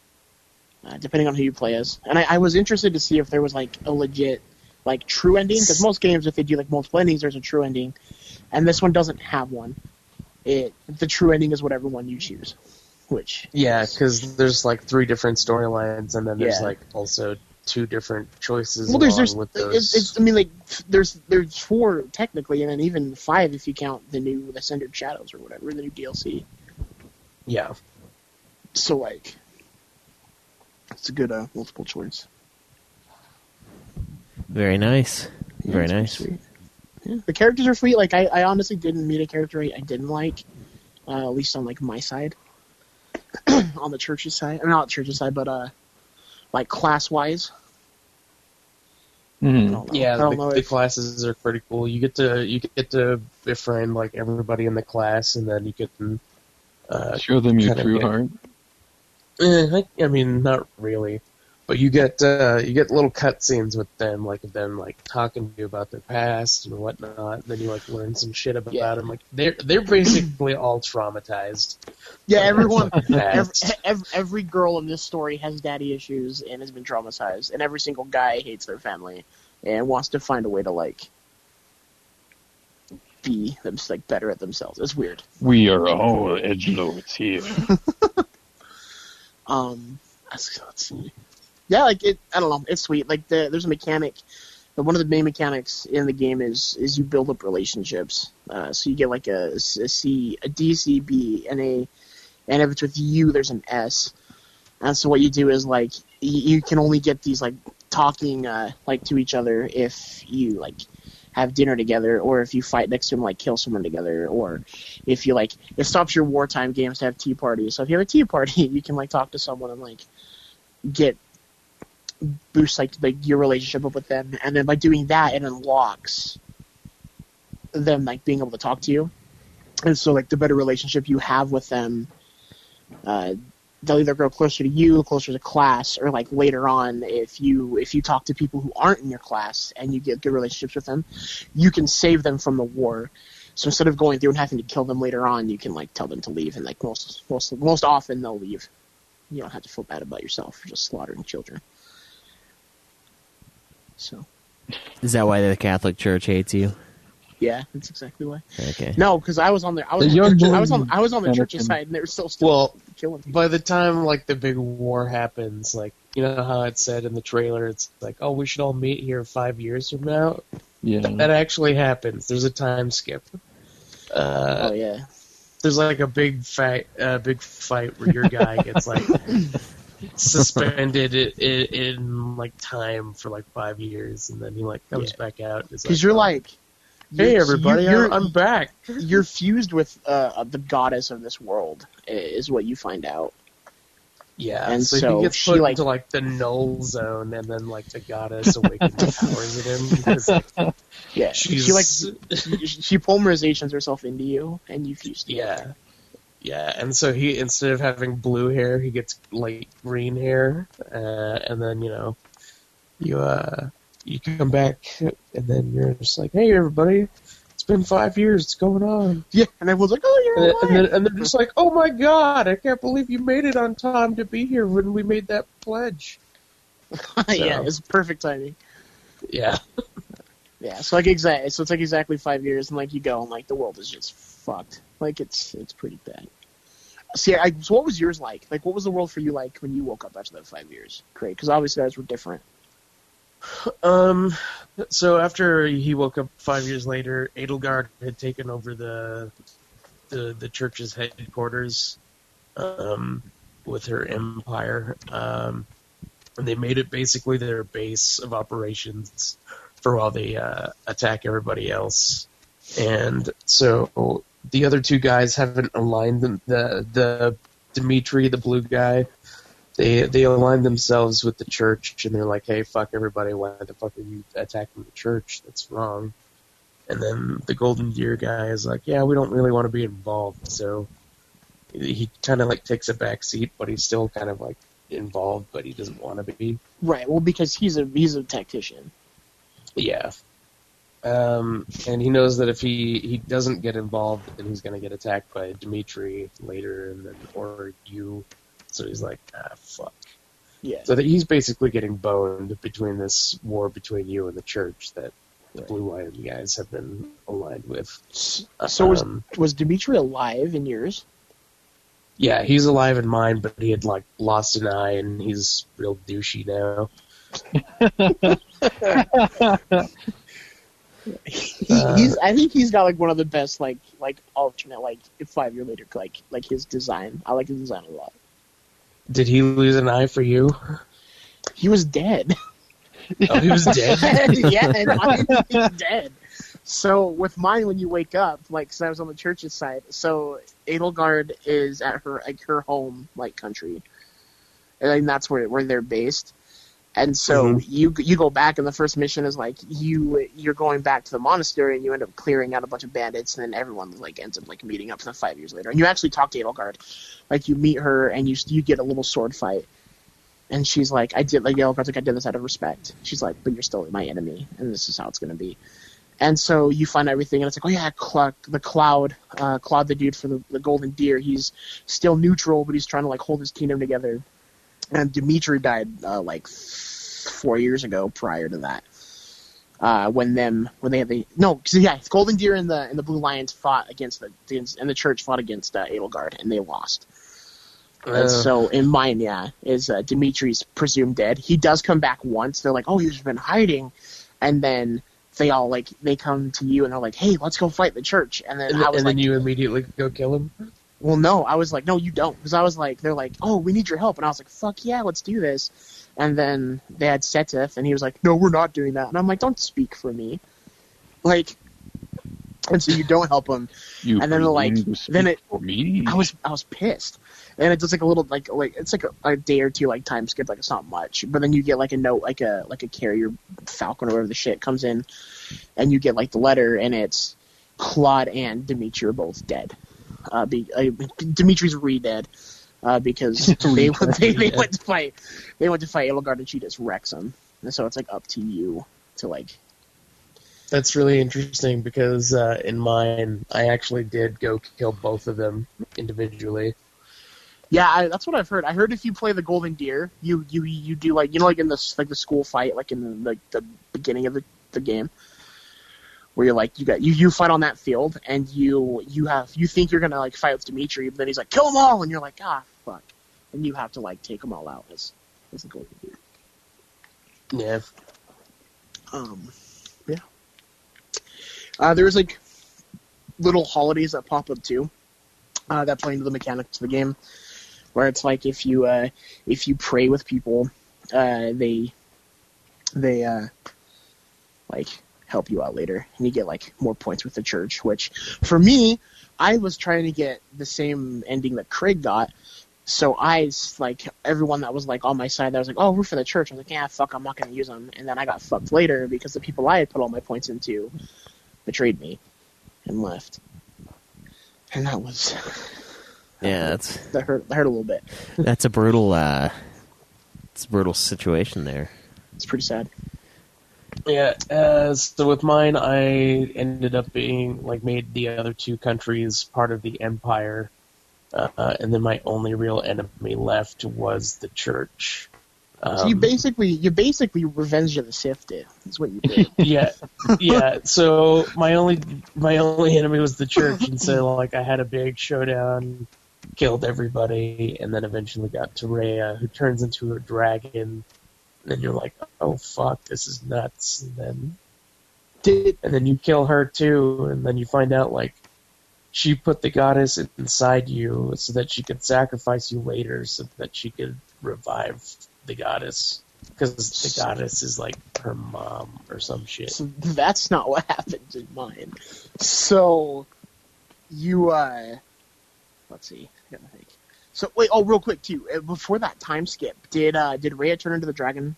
uh, depending on who you play as. And I, I was interested to see if there was like a legit, like true ending because most games, if they do like multiple endings, there's a true ending, and this one doesn't have one. It the true ending is whatever one you choose, which Yeah, because there's like three different storylines, and then there's Yeah. like also two different choices. well, there's along there's with it's, those. it's I mean like there's there's four technically, and then even five if you count the new Ascended Shadows or whatever the new DLC. yeah, So like, it's a good uh, multiple choice. Very nice. Yeah, Very nice. sweet. Yeah. The characters are sweet. Like I, I honestly didn't meet a character I, I didn't like, uh, at least on like my side, on the church's side. I mean, not the church's side, but uh, like class wise. Mhm. yeah. The, know the if- classes are pretty cool. You get to you get to befriend like everybody in the class, and then you can. Uh, Show them your true get- heart. Eh, I, I mean, not really, but you get uh, you get little cutscenes with them, like of them like talking to you about their past and whatnot. And then you like learn some shit about Yeah. them. Like they're they're basically all traumatized. Yeah, everyone, every, every, every girl in this story has daddy issues and has been traumatized, and every single guy hates their family and wants to find a way to like be them like better at themselves. It's weird. We are all edge lords here. Um, let's, let's see. Yeah, like it. I don't know. It's sweet. Like the, there's a mechanic. the- One of the main mechanics in the game is is you build up relationships. Uh, so you get like a, a C, a D, C, B, and a, and if it's with you, there's an S. And so what you do is like you, you can only get these like talking uh, like to each other if you like have dinner together, or if you fight next to him, like kill someone together, or if you like it stops your wartime games to have tea parties. So if you have a tea party, you can like talk to someone and like get boost like like your relationship with them, and then by doing that, it unlocks them like being able to talk to you, and so like the better relationship you have with them, uh, they'll either grow closer to you, closer to class, or like later on, if you if you talk to people who aren't in your class and you get good relationships with them, you can save them from the war. So instead of going through and having to kill them later on, you can like tell them to leave, and like most most most often they'll leave. You don't have to feel bad about yourself for just slaughtering children. So Is that why the Catholic Church hates you? yeah, that's exactly why. Okay. No, because I was on the I was The on the, church- I was on I was on the Anakin. church's side, and they were still still Well, killing people. by the time like the big war happens, like you know how it said in the trailer, it's like, oh, we should all meet here five years from now. Yeah. Th- that actually happens. There's a time skip. Uh, oh yeah. There's like a big fight, uh, big fight where your guy gets like suspended in, in, in like time for like five years, and then he like comes back out. Because you're oh, like, Hey, you're- everybody, you're, I'm- I'm back. You're fused with uh, the goddess of this world, is what you find out. Yeah, and so, so, he gets she put like into like the null zone, and then like the goddess awakens the powers in him. Because, yeah, she's she like she, she polymerizations herself into you, and you fuse. yeah, yeah, and so he instead of having blue hair, he gets light green hair, uh, and then you know, you uh, you come back, and then you're just like, hey, everybody, it's been five years, what's going on? Yeah, and everyone's like, oh, you're and, alive. and then and they're just like, oh my god, I can't believe you made it on time to be here when we made that pledge. yeah, it's perfect timing. Yeah. Yeah, so like exactly, so it's like exactly five years, and like you go, and like the world is just fucked. Like it's it's pretty bad. See, I, so what was yours like? Like, what was the world for you like when you woke up after that five years? Great, because obviously ours were different. Um, so after he woke up five years later, Edelgard had taken over the the the church's headquarters, um, with her empire. Um, and they made it basically their base of operations for while they uh, attack everybody else. And so the other two guys haven't aligned them. The the Dimitri, the blue guy, they they align themselves with the church and they're like, hey, fuck everybody, why the fuck are you attacking the church? That's wrong. And then the Golden Deer guy is like, yeah, we don't really want to be involved. So he kind of like takes a back seat, but he's still kind of like involved, but he doesn't want to be. Right. Well, because he's a he's a tactician. Yeah. Um, and he knows that if he, he doesn't get involved, then he's going to get attacked by Dimitri later, and then or you. So he's like, ah, fuck. Yeah. So that he's basically getting boned between this war between you and the church that the Blue Lion guys have been aligned with. So was Um, was Dimitri alive in yours? yeah, he's alive in mine, but he had like lost an eye, and he's real douchey now. He, Uh, he's I think he's got like one of the best like like alternate like five year later like like his design. I like his design a lot. Did he lose an eye for you? He was dead. Oh, he was dead. yeah, and is dead. So with mine, when you wake up, like, cause I was on the church's side. So Edelgard is at her like her home like country, and that's where where they're based. And so Mhm. you you go back, and the first mission is like you you're going back to the monastery, and you end up clearing out a bunch of bandits, and then everyone like ends up like meeting up for the five years later. And you actually talk to Edelgard, like you meet her, and you you get a little sword fight. And she's like, I did like Edelgard's like I did this out of respect. She's like, but you're still my enemy, and this is how it's gonna be. And so you find everything, and it's like, oh yeah, Cl- the Cloud, uh, Cloud, the dude for the, the Golden Deer, he's still neutral, but he's trying to like hold his kingdom together. And Dimitri died uh, like four years ago. Prior to that, uh, when them when they had the no, 'cause, yeah, Golden Deer and the and the Blue Lions fought against the and the Church fought against uh, and they lost. And so in mine, yeah, is uh, Dimitri's presumed dead. He does come back once. They're like, oh, he's been hiding, and then they all like they come to you and they're like, hey, let's go fight the church. And then And, I was and like, then you immediately go kill him. Well, no, I was like, no, you don't, because I was like, they're like, oh, we need your help, and I was like, fuck yeah, let's do this. And then they had Seteth, and he was like, no, we're not doing that. And I'm like, don't speak for me. like, and so you don't help him, You and then like then it. I was I was pissed. And it's does like a little like like it's like a, a day or two like time skip like it's not much, but then you get like a note like a like a carrier falcon or whatever the shit comes in, and you get like the letter and it's Claude and Dimitri are both dead. Uh, be, uh, Dimitri's re dead uh, because they they, they went to fight they went to fight Edelgard and wrecks him, and so it's like up to you to like That's really interesting because uh, in mine, I actually did go kill both of them individually. Yeah, I, that's what I've heard. I heard if you play the Golden Deer, you you you do like you know like in the like the school fight, like in the like the beginning of the, the game, where you're like you got you you fight on that field and you you have you think you're gonna like fight with Dimitri, but then he's like kill them all, and you're like ah fuck, and you have to like take them all out as as the Deer. Yeah. Um, yeah. Uh, there's like little holidays that pop up too, uh, that play into the mechanics of the game, where it's like if you uh, if you pray with people, uh, they they uh, like help you out later, and you get like more points with the church. Which for me, I was trying to get the same ending that Craig got. So I like everyone that was like on my side. That was like, "Oh, we're for the church." I was like, "Yeah, fuck, I'm not gonna use them." And then I got fucked later because the people I had put all my points into betrayed me and left. And that was Yeah, that's that hurt. That hurt a little bit. that's a brutal uh it's a brutal situation there. It's pretty sad. Yeah, uh, so with mine, I ended up being like made the other two countries part of the empire, uh, and then my only real enemy left was the church. so you Um, basically you basically Revenge of the Sith did. That's what you did. yeah, yeah. So my only my only enemy was the church, and so like I had a big showdown, killed everybody, and then eventually got to Rhea, who turns into a dragon. And then you're like, oh fuck, this is nuts. And then Did and then you kill her too, and then you find out like she put the goddess inside you so that she could sacrifice you later, so that she could revive the goddess because the goddess is like her mom or some shit. so that's not what happened in mine. So you uh let's see. I gotta think. So wait, oh real quick too, uh, before that time skip, did uh did Rhea turn into the dragon?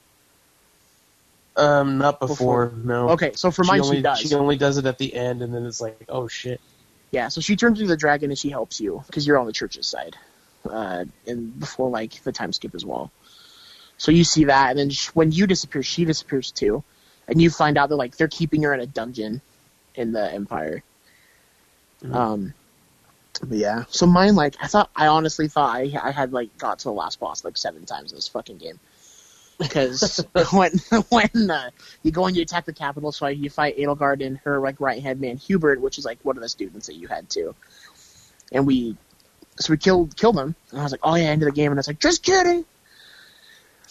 Um, not before, no. Okay, so for she mine only, she does. She only does it at the end, and then it's like, oh shit. Yeah, so she turns into the dragon and she helps you because you're on the church's side, uh, and before like the time skip as well. So you see that, and then sh- when you disappear, she disappears too, and you find out that like they're keeping her in a dungeon in the Empire. Um, but yeah, so mine like I thought I honestly thought I I had like got to the last boss like seven times in this fucking game. Because when when uh, you go and you attack the capital, so you fight Edelgard and her like right hand man Hubert, which is like one of the students that you had too, and we so we killed killed him, and I was like, oh yeah, end of the game, and I was like, just kidding.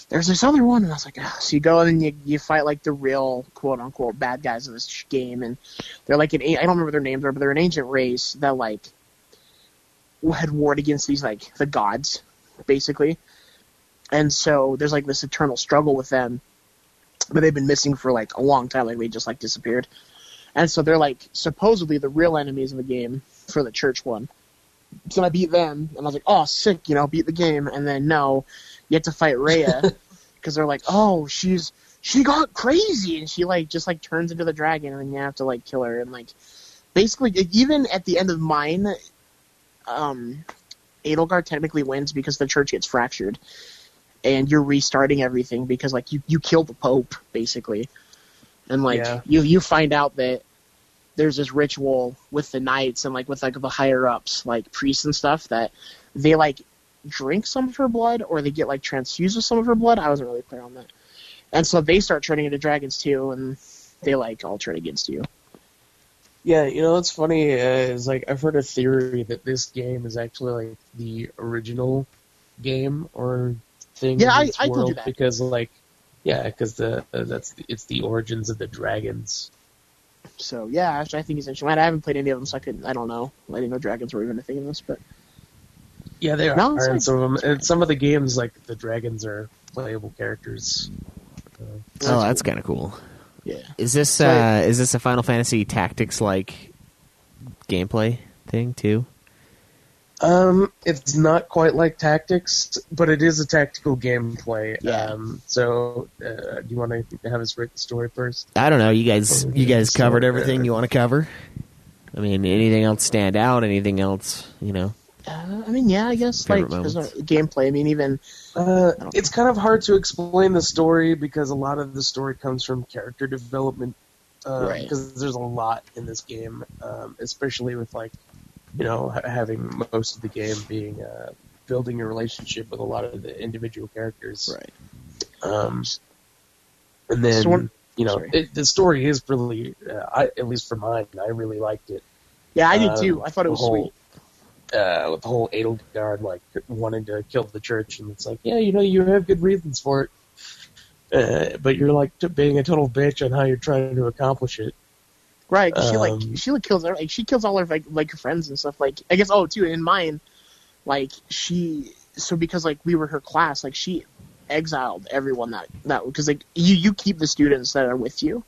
There's this other one, and I was like, ah. so you go and you you fight like the real quote unquote bad guys of this game, and they're like an I don't remember their names, but they're an ancient race that like had warred against these like the gods, basically. And so there's like this eternal struggle with them, but they've been missing for like a long time, like they just like disappeared. And so they're like supposedly the real enemies of the game for the church one. So I beat them, and I was like, oh, sick, you know, beat the game. And then no, you have to fight Rhea because they're like, oh, she's she got crazy, and she like just like turns into the dragon, and then you have to like kill her, and like basically even at the end of mine, um, Edelgard technically wins because the church gets fractured, and you're restarting everything because like you you kill the pope basically, and like Yeah. you you find out that there's this ritual with the knights and like with like the higher ups like priests and stuff that they like drink some of her blood or they get like transfused with some of her blood. I wasn't really clear on that, and so they start turning into dragons too, and they like all turn against you. Yeah, you know what's funny uh, is like I've heard a theory that this game is actually like the original game or thing Yeah, in I- its I told you world that. because like yeah, because the uh, that's the, it's the origins of the dragons. So yeah, actually, I think he's interesting. I haven't played any of them, so I couldn't. I don't know. I didn't know dragons were even a thing in this, but Yeah, they are. No, it's and like- some of them, and some of the games like the dragons are playable characters. Uh, oh, that's kind of cool. Yeah. Is this uh, is this a Final Fantasy Tactics like gameplay thing too? Um, it's not quite like tactics, but it is a tactical gameplay. Yeah. Um, so, uh, do you want to have us rate the story first? I don't know. You guys, you guys covered uh, everything you want to cover. I mean, anything else stand out? Anything else? You know, Uh, I mean, yeah, I guess Favorite like there's moments. a gameplay. I mean, even Uh, I it's kind of hard to explain the story because a lot of the story comes from character development. Uh, Right. Because there's a lot in this game, um, especially with like, you know, having most of the game being uh, building a relationship with a lot of the individual characters. right. Um, and then So you know, it, the story is really, uh, I at least for mine, I really liked it. Yeah, I did Um, too. I thought it was whole- sweet. Uh, with the whole Edelgard like wanting to kill the church, and it's like, yeah, you know, you have good reasons for it, uh, but you're like t- being a total bitch on how you're trying to accomplish it. Right. 'cause she like um, she like kills her like she kills all her like like her friends and stuff. Like I guess oh too in mine, like she so because like we were her class like she exiled everyone that that because like you you keep the students that are with you.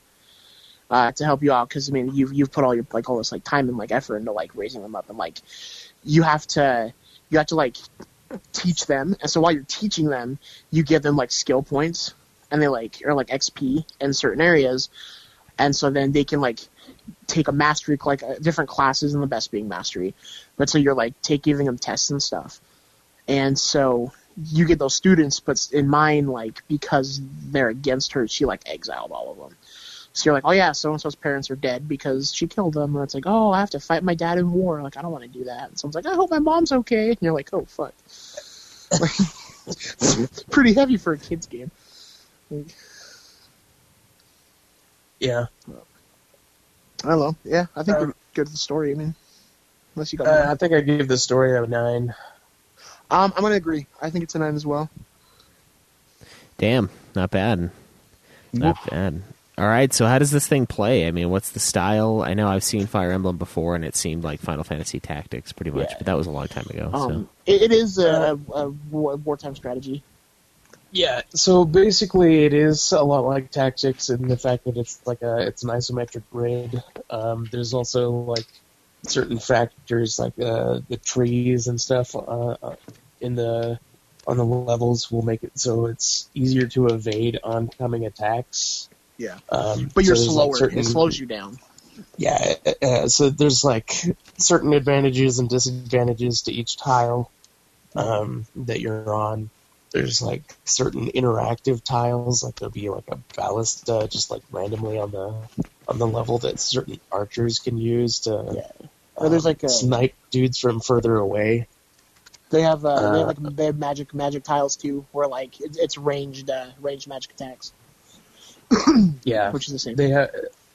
Uh, to help you out, because I mean, you've you've put all your like all this like time and like effort into like raising them up, and like you have to you have to like teach them, and so while you're teaching them, you give them like skill points, and they like or like XP in certain areas, and so then they can like take a mastery like uh, different classes and the best being mastery. But so you're like take giving them tests and stuff. And so you get those students but in mine like because they're against her she like exiled all of them so you're like oh yeah so and so's parents are dead because she killed them and it's like oh i have to fight my dad in war like i don't want to do that and someone's like i hope my mom's okay and you're like oh fuck it's pretty heavy for a kids game Like, Yeah, i don't know yeah i think Um, we're good with the story i mean unless you got uh. I think I give the story a nine. Um, I'm gonna agree. I think it's a nine as well. damn, not bad, not bad. All right, so how does this thing play? I mean, what's the style? I know I've seen Fire Emblem before, and it seemed like Final Fantasy Tactics, pretty much, Yeah. but that was a long time ago. Um, it, it is a, a, wartime strategy. Yeah, so basically it is a lot like tactics in the fact that it's like a it's an isometric grid. Um, there's also like certain factors like uh, the trees and stuff uh, uh, in the on the levels will make it so it's easier to evade oncoming attacks. Yeah. Um, But you're so there's, like, slower. certain- It slows you down. yeah, uh, so there's like certain advantages and disadvantages to each tile um, that you're on. There's like certain interactive tiles, like there'll be like a ballista just like randomly on the on the level that certain archers can use to Yeah. Or there's um, like a- snipe dudes from further away. They have uh, they have Uh, like they have magic magic tiles too, where like it, it's ranged uh, ranged magic attacks, Yeah, which is the same. they have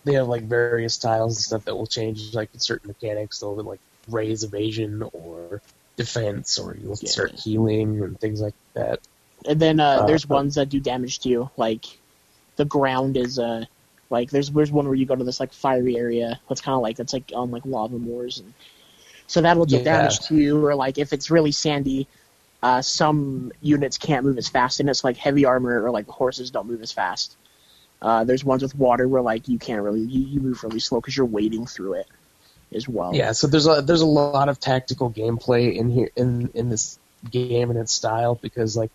they have like various tiles and stuff that will change like certain mechanics. They'll like raise evasion or defense, or you'll Yeah. start healing and things like that. And then uh, Uh, there's uh, ones that do damage to you. Like the ground is uh like there's there's one where you go to this like fiery area. That's kind of like that's like on like lava moors, and so that'll do Yeah. damage to you. Or like if it's really sandy, uh, some units can't move as fast, and it's like heavy armor or like horses don't move as fast. Uh, there's ones with water where like you can't really you, you move really slow because you're wading through it as well. Yeah, so there's a there's a lot of tactical gameplay in here in in this game and its style because like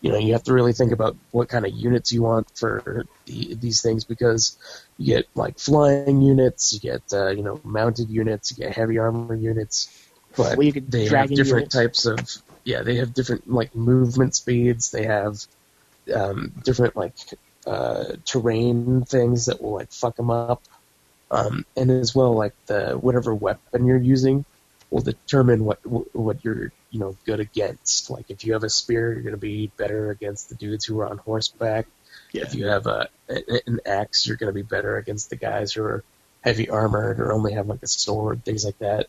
you know you have to really think about what kind of units you want for the, these things because you get like flying units, you get uh, you know mounted units, you get heavy armor units, but Well, they have different units. types of yeah they have different like movement speeds. They have um, different like uh, terrain things that will like fuck them up um, and as well like the whatever weapon you're using will determine what what you're you know good against. Like if you have a spear, you're going to be better against the dudes who are on horseback. Yeah. If you have a an axe, you're going to be better against the guys who are heavy armored or only have like a sword, things like that.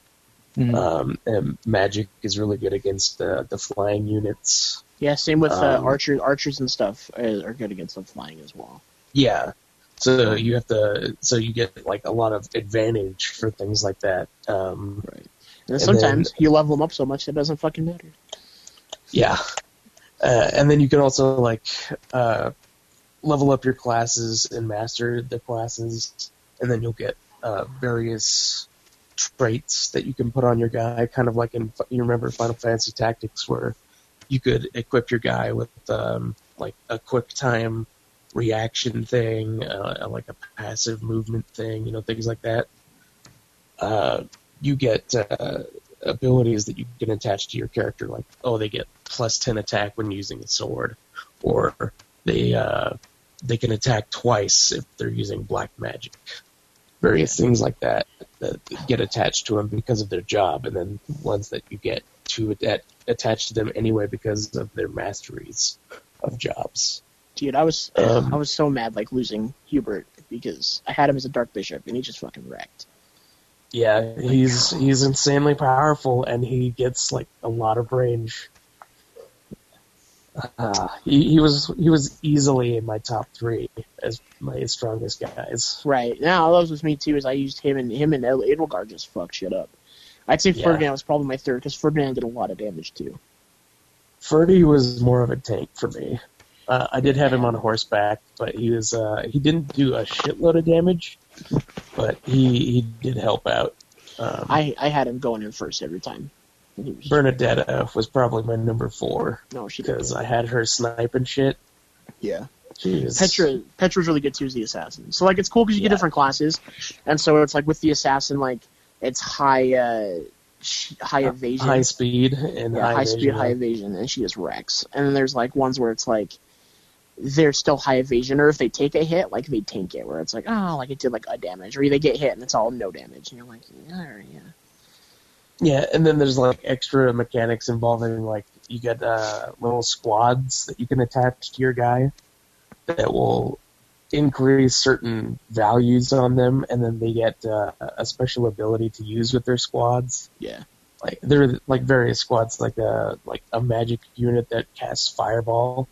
Mhm. Um, and magic is really good against the the flying units. Yeah, same with uh, Um, archers. Archers and stuff are, good against them flying as well. Yeah. So you have to, so you get like a lot of advantage for things like that. Um, Right. And And sometimes you level them up so much it doesn't fucking matter. Yeah. Uh, and then you can also like uh, level up your classes and master the classes, and then you'll get uh, various traits that you can put on your guy, kind of like in you remember Final Fantasy Tactics, where you could equip your guy with um, like a quick time reaction thing, uh, like a passive movement thing, you know, things like that. Uh, you get uh, abilities that you can attach to your character, like oh, they get plus ten attack when using a sword, or they uh, they can attack twice if they're using black magic. Various things like that that get attached to them because of their job, and then ones that you get to that attach to them anyway because of their masteries of jobs. Dude, I was Um, I was so mad like losing Hubert because I had him as a dark bishop and he just fucking wrecked. Yeah, he's he's insanely powerful, and he gets like a lot of range. Uh, he, he was he was easily in my top three as my strongest guys. Right now, that was with me too. Is I used him and him and El- Edelgard just fuck shit up. I'd say Yeah. Ferdinand was probably my third because Ferdinand did a lot of damage too. Ferdy was more of a tank for me. Uh, I did have him on horseback, but he was uh, he didn't do a shitload of damage, but he he did help out. Um, I I had him going in first every time. And was, Bernadetta was probably my number four no, she because I had her sniping shit. Yeah. She was, Petra Petra's really good too as the assassin. So like it's cool because you get different classes, and so it's like with the assassin like it's high uh sh- high evasion, high speed and yeah, high, high, speed, high evasion, and she just wrecks. And then there's like ones where it's like they're still high evasion, or if they take a hit, like they tank it, where it's like oh like it did like a damage, or they get hit and it's all no damage, and you're like yeah, yeah. Yeah, and then there's like extra mechanics involving like you get uh, little squads that you can attach to your guy that will increase certain values on them, and then they get uh, a special ability to use with their squads. Yeah. Like there are like various squads, like a like a magic unit that casts fireball,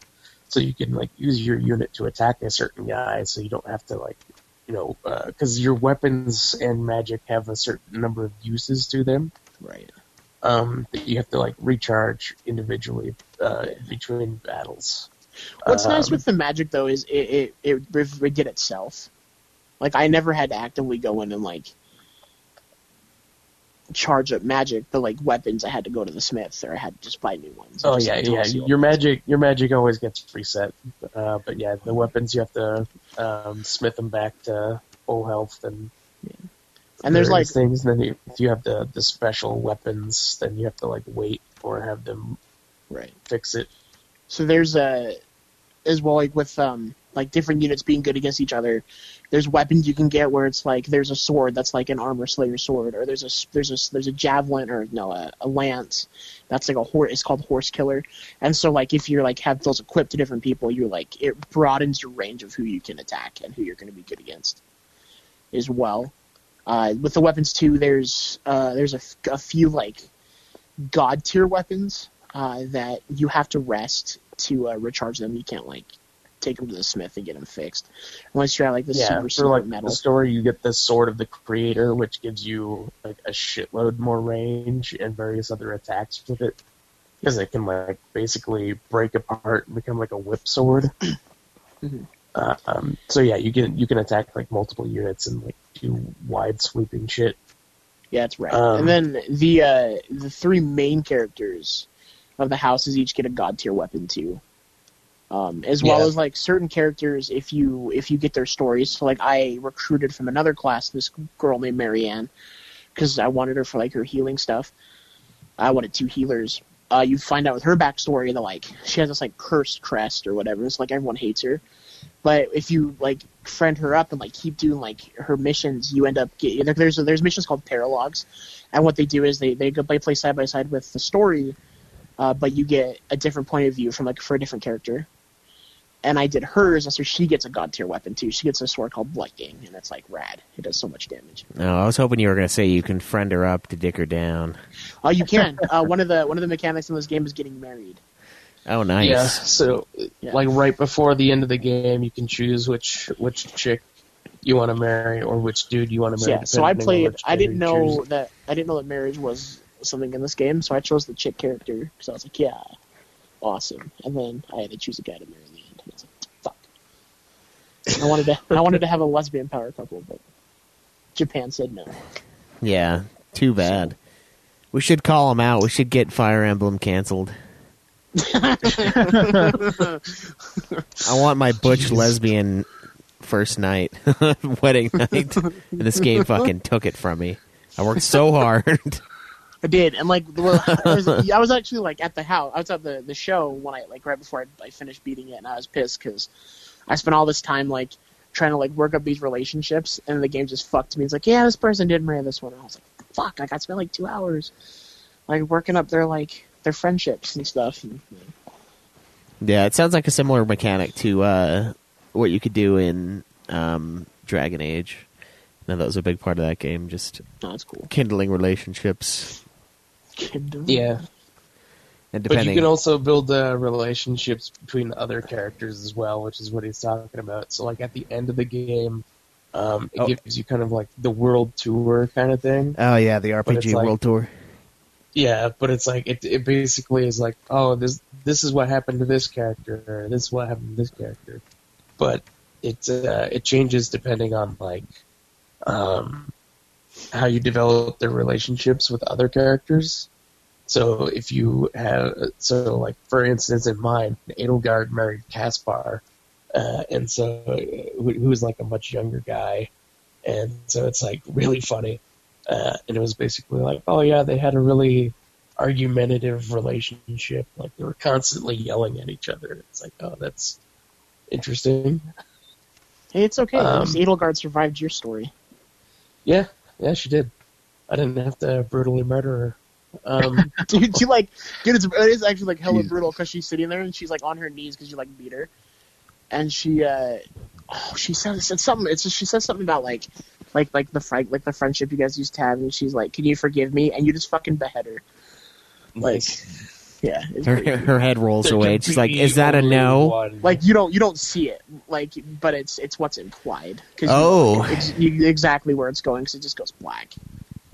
so you can like use your unit to attack a certain guy, so you don't have to like you know because your weapons and magic have a certain number of uses to them Right. um, that you have to like recharge individually uh, between battles. What's nice Um, with the magic though is it it, it it did itself. Like I never had to actively go in and like charge up magic, but like weapons I had to go to the smith or I had to just buy new ones. Oh yeah, yeah. toss the old Your magic, your magic always gets reset. Uh, but yeah, the weapons you have to um, smith them back to full health and And there's like things. And then you, if you have the the special weapons, then you have to like wait or have them right. fix it. So there's a as well like with um like different units being good against each other. There's weapons you can get where it's like there's a sword that's like an armor slayer sword, or there's a there's a there's a javelin or no a, a lance that's like a horse. It's called horse killer. And so like if you're like have those equipped to different people, you're like it broadens your range of who you can attack and who you're going to be good against as well. Uh, with the weapons too, there's uh, there's a few like god tier weapons uh, that you have to rest to uh, recharge them. You can't like take them to the smith and get them fixed unless you're at like the yeah, super for like metal. the story, you get the sword of the creator, which gives you like a shitload more range and various other attacks with it, because it can like basically break apart and become like a whip sword. Mhm. uh, um, so yeah, you can you can attack like multiple units and like do wide sweeping shit. Yeah, it's right. Um, and then the uh, the three main characters of the houses each get a god tier weapon too. Um, as well Yeah. as like certain characters, if you if you get their stories. So like I recruited from another class this girl named Marianne because I wanted her for like her healing stuff. I wanted two healers. Uh, you find out with her backstory that like she has this like cursed crest or whatever. It's like everyone hates her. But if you like friend her up and like keep doing like her missions, you end up get, there- there's there's missions called paralogs, and what they do is they they go play play side by side with the story, uh, but you get a different point of view from like for a different character. And I did hers, and so she gets a god tier weapon too. She gets a sword called Blutgang, and it's like rad. It does so much damage. No, I was hoping you were going to say you can friend her up to dick her down. Oh, you can. uh, one of the one of the mechanics in this game is getting married. Oh, nice. Yeah, so Yeah. like right before the end of the game, you can choose which which chick you want to marry or which dude you want to marry. yeah, so I played. I didn't know that. I didn't know that marriage was something in this game, so I chose the chick character because I was like, yeah, awesome. And then I had to choose a guy to marry in the end. And I was like, fuck. I wanted to I wanted to have a lesbian power couple, but Japan said no. Yeah, too bad. We should call them out. We should get Fire Emblem canceled. I want my butch lesbian first night, wedding night, and this game fucking took it from me. I worked so hard. I did, and like well, I was, I was actually like at the house. I was at the the show when I like right before I, I finished beating it, and I was pissed because I spent all this time like trying to like work up these relationships, and the game just fucked me. It's like, yeah, this person didn't marry this one. And I was like, fuck, like I spent like two hours like working up their like their friendships and stuff. And, Yeah, it sounds like a similar mechanic to uh, what you could do in um, Dragon Age. Now that was a big part of that game. Just no, cool. Kindling relationships, Yeah. and But you can also build uh, relationships between other characters as well, which is what he's talking about. So, like at the end of the game, um, it Oh. gives you kind of like the world tour kind of thing. oh yeah, the But it's RPG like- World Tour. Yeah, but it's like it. It basically is like, oh, this this is what happened to this character, or this is what happened to this character. But it uh, it changes depending on like um, how you develop their relationships with other characters. So if you have, so like for instance, in mine, Edelgard married Caspar, uh, and so who, who was like a much younger guy, and so it's like really funny. Uh, and it was basically like, oh yeah, they had a really argumentative relationship. Like they were constantly yelling at each other. It's like, oh, that's interesting. Hey, it's okay. Um, Edelgard survived your story. Yeah, yeah, she did. I didn't have to brutally murder her. Um, dude, she like, dude, it's, it is actually like hella Jesus. brutal because she's sitting there and she's like on her knees because you like beat her, and she, uh, oh, she said, said something. It's just, she says something about like, like, like the fri- like the friendship you guys used to have, and she's like, "Can you forgive me?" And you just fucking behead her. Like, yeah, it's Her her head rolls there away. could She's like, "Is that a no?" one. like you don't you don't see it like but it's it's what's implied 'Cause you- Oh. it's you, exactly where it's going because it just goes black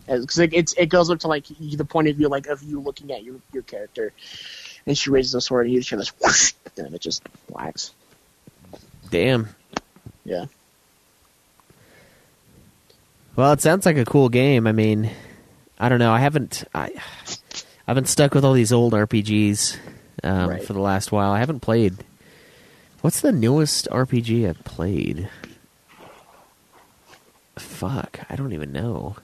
because it, it's it goes up to like the point of view like of you looking at your your character and she raises a sword and you just hear this whoosh and it just blacks Damn. yeah Well, it sounds like a cool game. I mean, I don't know. I haven't I, I've been stuck with all these old RPGs um, Right. for the last while. I haven't played. What's the newest RPG I've played? Fuck, I don't even know.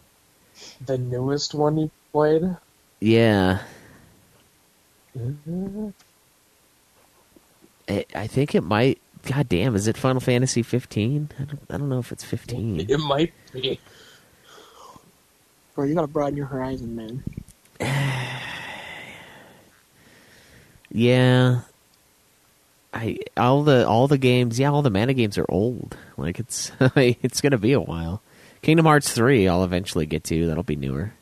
the newest one you played. Yeah, Mm-hmm. I, I think it might. God damn, is it Final Fantasy 15? I don't, I don't know if it's 15. It might be. bro you gotta broaden your horizon man Yeah. I all the all the games, yeah, all the mana games are old. Like it's it's going to be a while. Kingdom Hearts 3 I'll eventually get to. That'll be newer.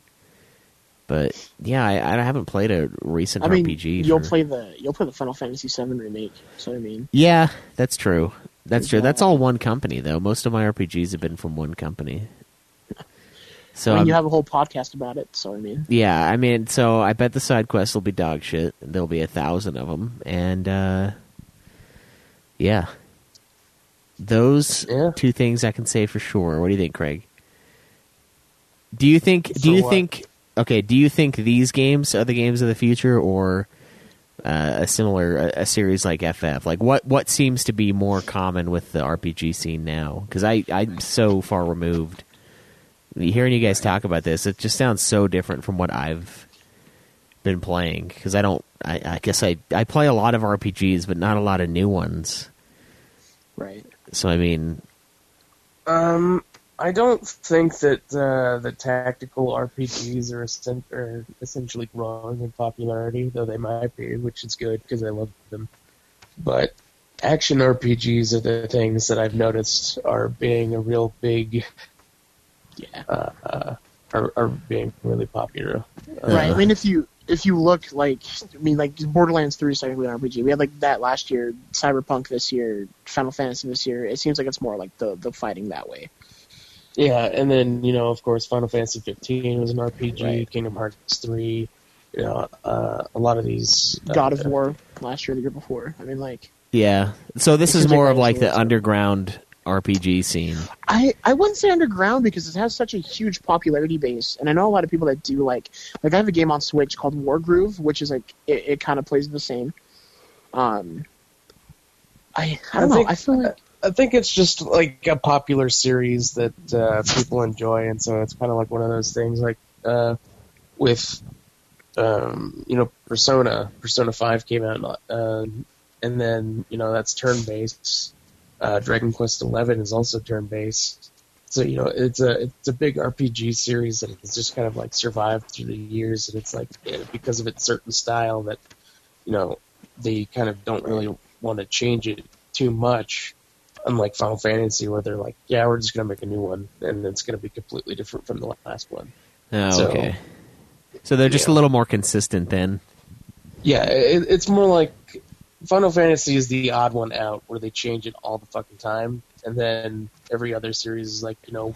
But yeah, I, I haven't played a recent I mean RPG. you'll for- play the you'll play the Final Fantasy 7 remake so I mean Yeah, that's true. That's true. That's all one company though. Most of my RPGs have been from one company. So I mean you have a whole podcast about it so I mean Yeah, I mean, so I bet the side quests will be dog shit. There'll be a thousand of them, and uh, yeah, those Yeah. two things I can say for sure. What do you think, Craig? Do you think? Do For you what? think? Okay, do you think these games are the games of the future, or uh, a similar a, a series like FF? Like, what what seems to be more common with the RPG scene now? Because I I'm so far removed hearing you guys talk about this, it just sounds so different from what I've been playing. Because I don't, I, I guess I I play a lot of RPGs, but not a lot of new ones. right So I mean, Um, I don't think that uh, the tactical RPGs are, essen- are essentially growing in popularity, though they might be, which is good because I love them. But action RPGs are the things that I've noticed are being a real big, yeah uh, uh, are, are being really popular. Uh, Right. I mean, if you if you look like, I mean, like Borderlands Three is technically an RPG. We had like that last year, Cyberpunk this year, Final Fantasy this year. It seems like it's more like the the fighting that way. Yeah, and then you know, of course, Final Fantasy 15 was an RPG. Right. Kingdom Hearts 3. You know, uh, a lot of these. uh, God of War last year, the year before. I mean, like, yeah. So this is more like of like the also- underground RPG scene. I, I wouldn't say underground because it has such a huge popularity base, and I know a lot of people that do like like I have a game on Switch called Wargroove, which is like it, it kind of plays the same. Um, I I don't know. think- I feel like I think it's just like a popular series that uh, people enjoy, and so it's kind of like one of those things. Like uh, with, um, you know, Persona. Persona Five came out, uh, and then you know that's turn based. Uh, Dragon Quest Eleven is also turn based. So you know it's a it's a big RPG series that has just kind of like survived through the years, and it's like eh, because of its certain style that you know they kind of don't really want to change it too much unlike Final Fantasy, where they're like, "Yeah, we're just gonna make a new one, and it's gonna be completely different from the last one." Oh, So- okay. So they're just a little more consistent then. Yeah, it, it's more like Final Fantasy is the odd one out, where they change it all the fucking time, and then every other series is like, you know,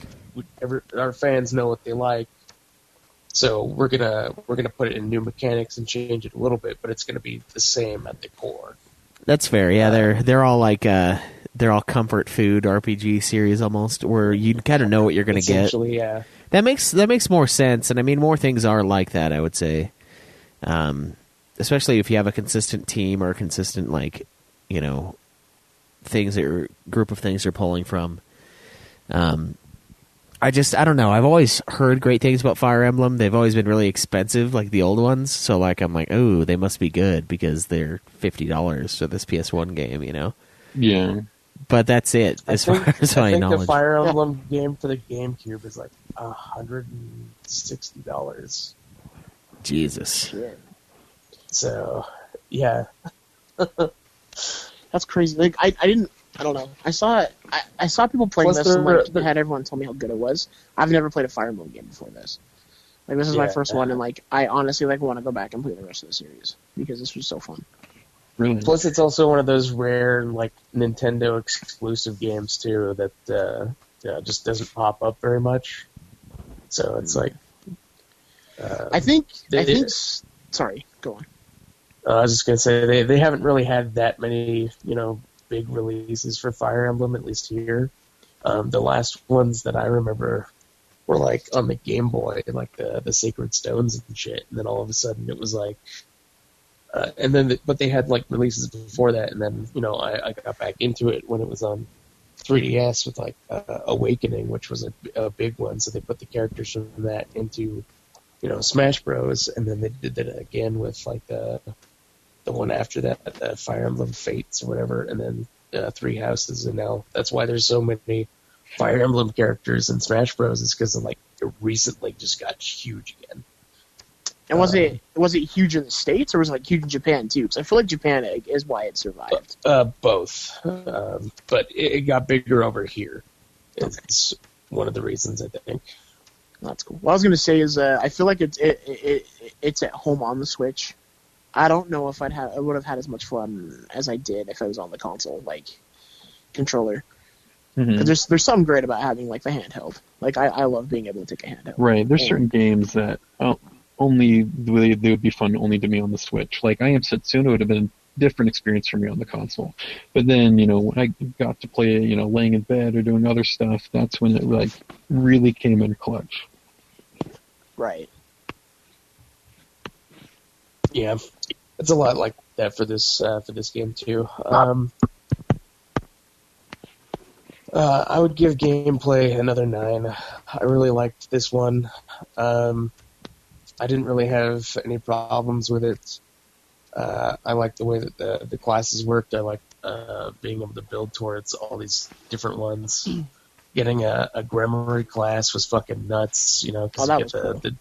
every, our fans know what they like, so we're gonna we're gonna put it in new mechanics and change it a little bit, but it's gonna be the same at the core. That's fair. Yeah, they're they're all like uh they're all comfort food RPG series almost, where you kind of know what you're going to get. Yeah. That makes that makes more sense, and I mean more things are like that. I would say, um, especially if you have a consistent team or a consistent like, you know, things that your group of things you're pulling from. Um, I just I don't know. I've always heard great things about Fire Emblem. They've always been really expensive, like the old ones. So like I'm like, oh, they must be good because they're fifty dollars for this PS1 game, you know. Yeah. But that's it as think, far as I my think the. Fire Emblem game for the GameCube is like a hundred and sixty dollars. Jesus. So, yeah, that's crazy. Like I, I didn't I don't know. I saw it. I, I saw people playing Plus this and like they're- had everyone tell me how good it was. I've never played a Fire Emblem game before this. Like this is my Yeah. first one, and like I honestly like want to go back and play the rest of the series because this was so fun. Really? Plus, it's also one of those rare like Nintendo exclusive games too that uh, yeah, just doesn't pop up very much. So it's like, uh, I think I think. s- Sorry, go on. Uh, I was just gonna say they they haven't really had that many you know big releases for Fire Emblem at least here. Um, the last ones that I remember were like on the Game Boy, like the the Sacred Stones and shit, and then all of a sudden it was like. Uh, and then, the, but they had like releases before that, and then you know I, I got back into it when it was on 3DS with like uh, Awakening, which was a, a big one. So they put the characters from that into you know Smash Bros, and then they did that again with like the the one after that, the Fire Emblem Fates or whatever, and then uh, Three Houses, and now that's why there's so many Fire Emblem characters in Smash Bros. Is because like it recently just got huge again. And was Um, it was it huge in the states or was it like huge in Japan too? Because I feel like Japan is why it survived. Uh, both, um, but it, it got bigger over here. It's one of the reasons I think. That's cool. What I was gonna say is, uh, I feel like it's it, it, it it's at home on the Switch. I don't know if I'd have I would have had as much fun as I did if I was on the console like controller. Mhm. 'Cause There's there's something great about having like the handheld. Like I, I love being able to take a handheld. Right. There's Yeah. certain games that oh, only they, they would be fun only to me on the Switch. Like I Am Setsuna would have been a different experience for me on the console. But then, you know, when I got to play you know, laying in bed or doing other stuff, that's when it like really came in clutch. Right. Yeah, it's a lot like that for this uh, for this game too. Um, uh, I would give gameplay another nine. I really liked this one. Um, I didn't really have any problems with it. Uh, I like the way that the the classes worked. I like uh, being able to build towards all these different ones. Getting a, a Gremory class was fucking nuts, you know, Oh, because that you get the, cool. the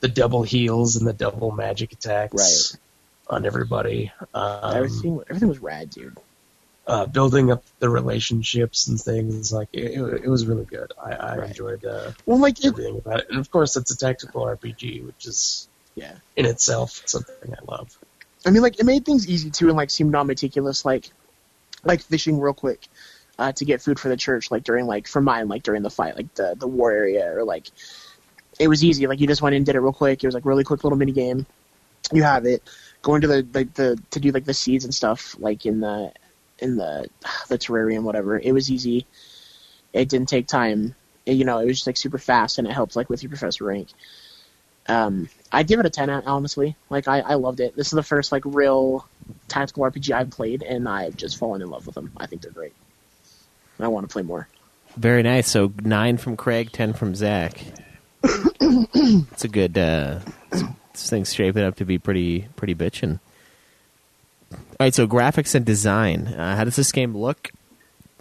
the double heals and the double magic attacks Right. on everybody. Um, everything everything was rad, dude. uh, building up the relationships and things like it, it, it was really good. I, I Right. enjoyed uh, Well, like it, everything about it, and of course, it's a tactical RPG, which is yeah. in itself something I love. I mean, like it made things easy too, and like seemed non-meticulous. Like, like fishing real quick uh, to get food for the church. Like during like for mine, like during the fight, like the the war area, or like it was easy. Like you just went in, and did it real quick. It was like really quick little mini game. You have it. Going to the like the to do like the seeds and stuff, like in the in the the terrarium, whatever. It was easy. it didn't take time. It- you know, it was just like super fast, and it helped like with your professor rank. Um, I'd give it a ten, honestly. Like I, I loved it. This is the first like real tactical RPG I've played, and I've just fallen in love with them. I think they're great. I want to play more. Very nice. So nine from Craig, ten from Zach. it's a good. Uh, this thing's shaping up to be pretty pretty bitchin'. All right. So graphics and design. Uh, how does this game look?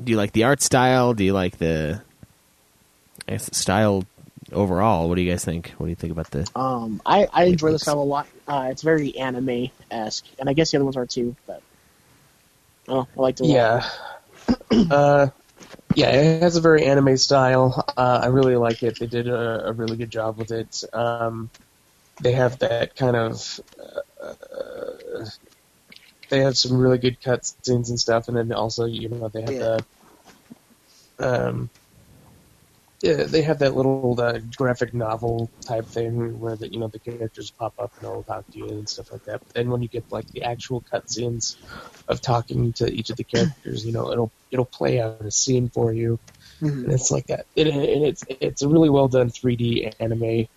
Do you like the art style? Do you like the I guess the style overall? What do you guys think? What do you think about the? Um, I, I enjoy the style a lot. Uh, it's very anime esque, and I guess the other ones are too. But oh, I like the Yeah. uh, yeah, it has a very anime style. Uh, I really like it. They did a, a really good job with it. Um, they have that kind of. Uh, they have some really good cutscenes and stuff, and then also, you know, they have Yeah. the. Um, yeah, they have that little uh, graphic novel type thing where the you know the characters pop up and they'll talk to you and stuff like that. Then when you get like the actual cutscenes of talking to each of the characters, you know it'll it'll play out a scene for you, Mhm. and it's like that. And, and it's it's a really well done 3D anime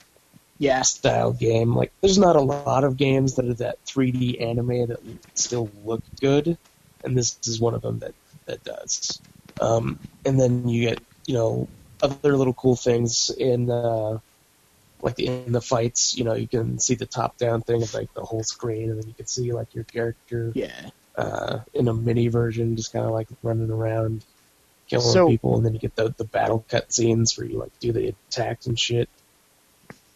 Yeah, style game. Like there's not a lot of games that are that 3D anime that still look good, and this is one of them that that does. Um, and then you get you know other little cool things in uh, like in the fights. You know you can see the top down thing of like the whole screen, and then you can see like your character yeah. uh, in a mini version, just kind of like running around killing So- people, and then you get the the battle cutscenes where you like do the attacks and shit.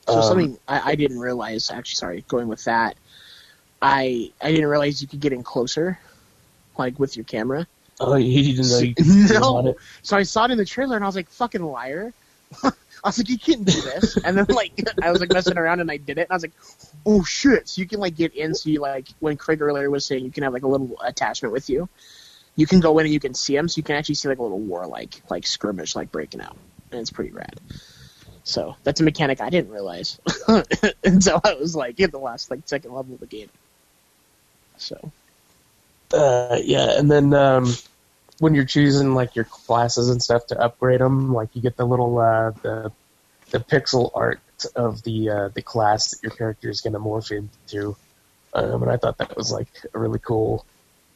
So Um, something I, I didn't realize. Actually, sorry, going with that, I I didn't realize you could get in closer, like with your camera. Oh, you didn't know you could no. it? So I saw it in the trailer, and I was like, "Fucking liar!" I was like, "You can't do this." And then like I was like messing around, and I did it, and I was like, "Oh shit!" So you can like get in. So you like when Craig earlier was saying you can have like a little attachment with you. You can go in and you can see them, so you can actually see like a little war like like skirmish like breaking out, and it's pretty rad. So that's a mechanic I didn't realize until I was like in the last like second level of the game. So Uh, yeah, and then um, when you're choosing like your classes and stuff to upgrade them, like you get the little uh, the the pixel art of the uh, the class that your character is going to morph into, um, and I thought that was like a really cool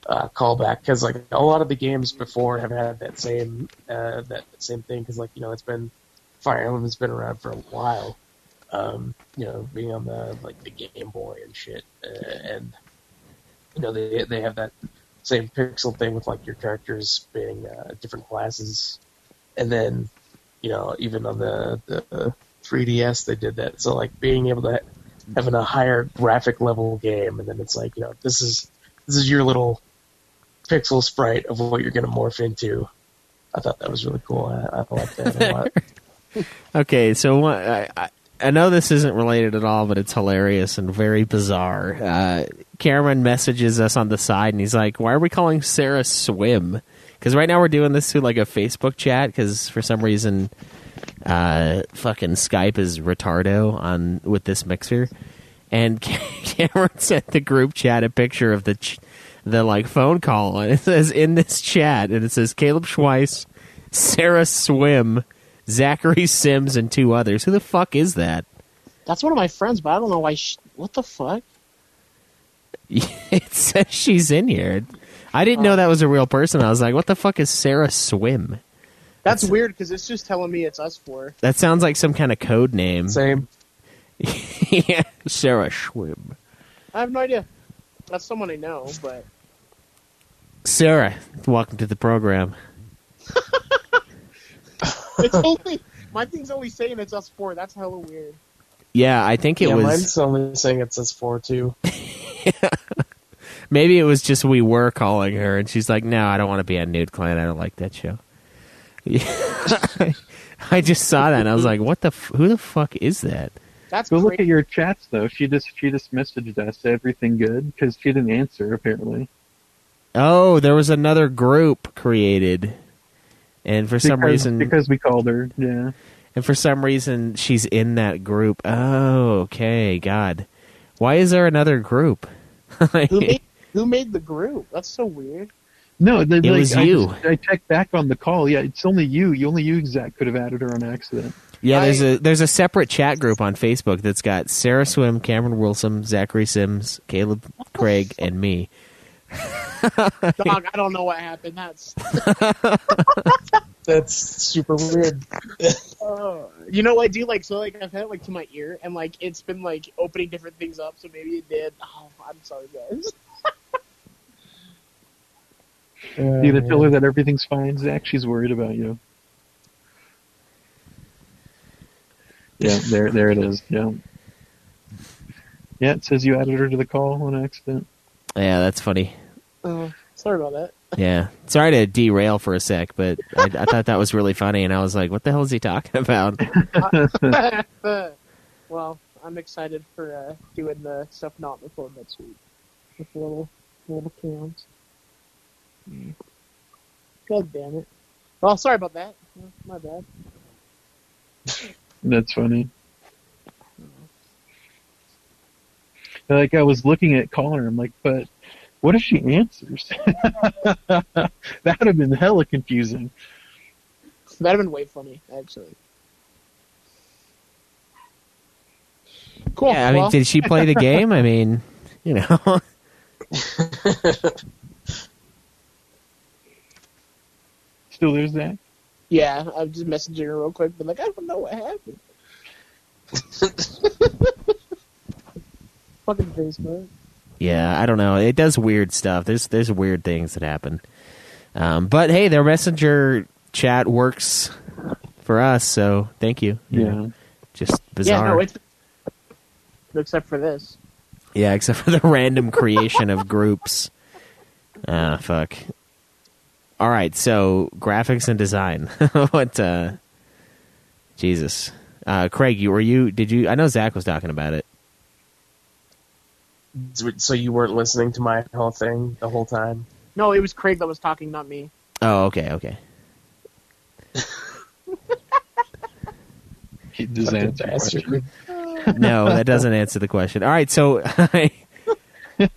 uh, callback because like a lot of the games before have had that same uh, that same thing because like you know it's been Fire Emblem has been around for a while, um, you know being on the like the Game Boy and shit, uh, and you know they they have that same pixel thing with like your characters being uh, different classes, and then you know even on the the 3ds they did that. So like being able to having a higher graphic level game, and then it's like you know this is this is your little pixel sprite of what you're going to morph into. I thought that was really cool. I, I like that a lot. Okay, so one- I, I, I know this isn't related at all, but it's hilarious and very bizarre. Uh, Cameron messages us on the side, and he's like, "Why are we calling Sarah Swim?" Because right now we're doing this through like a Facebook chat. Because for some reason, uh, fucking Skype is retardo on with this mixer, and Cameron sent the group chat a picture of the ch- the like phone call, and it says in this chat, and it says Caleb Schweiss, Sarah Swim, Zachary Sims, and two others. Who the fuck is that? that's one of my friends, but I don't know why. She, what the fuck? it says she's in here. I didn't know oh. that was a real person. I was like, what the fuck is Sarah Swim? That's weird because it's just telling me it's us four. That sounds like some kind of code name. Same. yeah, Sarah Swim. I have no idea. That's someone I know, but Sarah, welcome to the program. it's only my thing's only saying it's us four. That's hella weird. Yeah, I think it yeah, was. mine's only saying it's us four too. Maybe it was just we were calling her, and she's like, "No, I don't want to be on Nude Clan. I don't like that show." Yeah. I just saw that, and I was like, "What the? F- who the fuck is that?" That's Go look at your chats though. She just she just messaged us everything good because she didn't answer apparently. Oh, there was another group created, and for some reason, because we called her, yeah. and for some reason, she's in that group. Oh, okay, God, why is there another group? Who made who made the group? That's so weird. No, the, It like, was I you. just- I checked back on the call. Yeah, it's only you. You only you, Zach, could have added her on accident. Yeah, there's a there's a separate chat group on Facebook that's got Sarah Swim, Cameron Wilson, Zachary Sims, Caleb Craig, and me. Dog, I don't know what happened. That's That's super weird. uh, you know what, do Like, so like I've had it like to my ear, and like it's been like opening different things up. So maybe it did. Oh, I'm sorry, guys. You gotta tell her that everything's fine, Zach. She's worried about you. Yeah, there, there it is. Yeah, yeah. It says you added her to the call on accident. Yeah, that's funny. Uh, sorry about that. Yeah, sorry to derail for a sec, but I, I thought that was really funny, and I was like, "What the hell is he talking about?" well, I'm excited for uh, doing the stuff not before next week with the little little cams. God damn it. Well, sorry about that. My bad. That's funny. Like I was looking at calling her, I'm like, but what if she answers? that would have been hella confusing. That'd have been way funny, actually. Cool. Yeah, I mean, well, did she play the game? I mean, you know, Still there's that. yeah, I'm just messaging her real quick, but like, I don't know what happened. Fucking Facebook. Yeah, I don't know. It does weird stuff. There's there's weird things that happen. Um, but hey, their messenger chat works for us, so thank you. You Yeah. know, just bizarre. Yeah, no, except for this. Yeah, except for the random creation of groups. Ah, fuck. All right, so graphics and design. what? uh Jesus, uh, Craig, you were you? Did you? I know Zach was talking about it. So you weren't listening to my whole thing the whole time? No, it was Craig that was talking, not me. Oh, okay, okay. Does that answer your question? No, that doesn't answer the question. All right, so you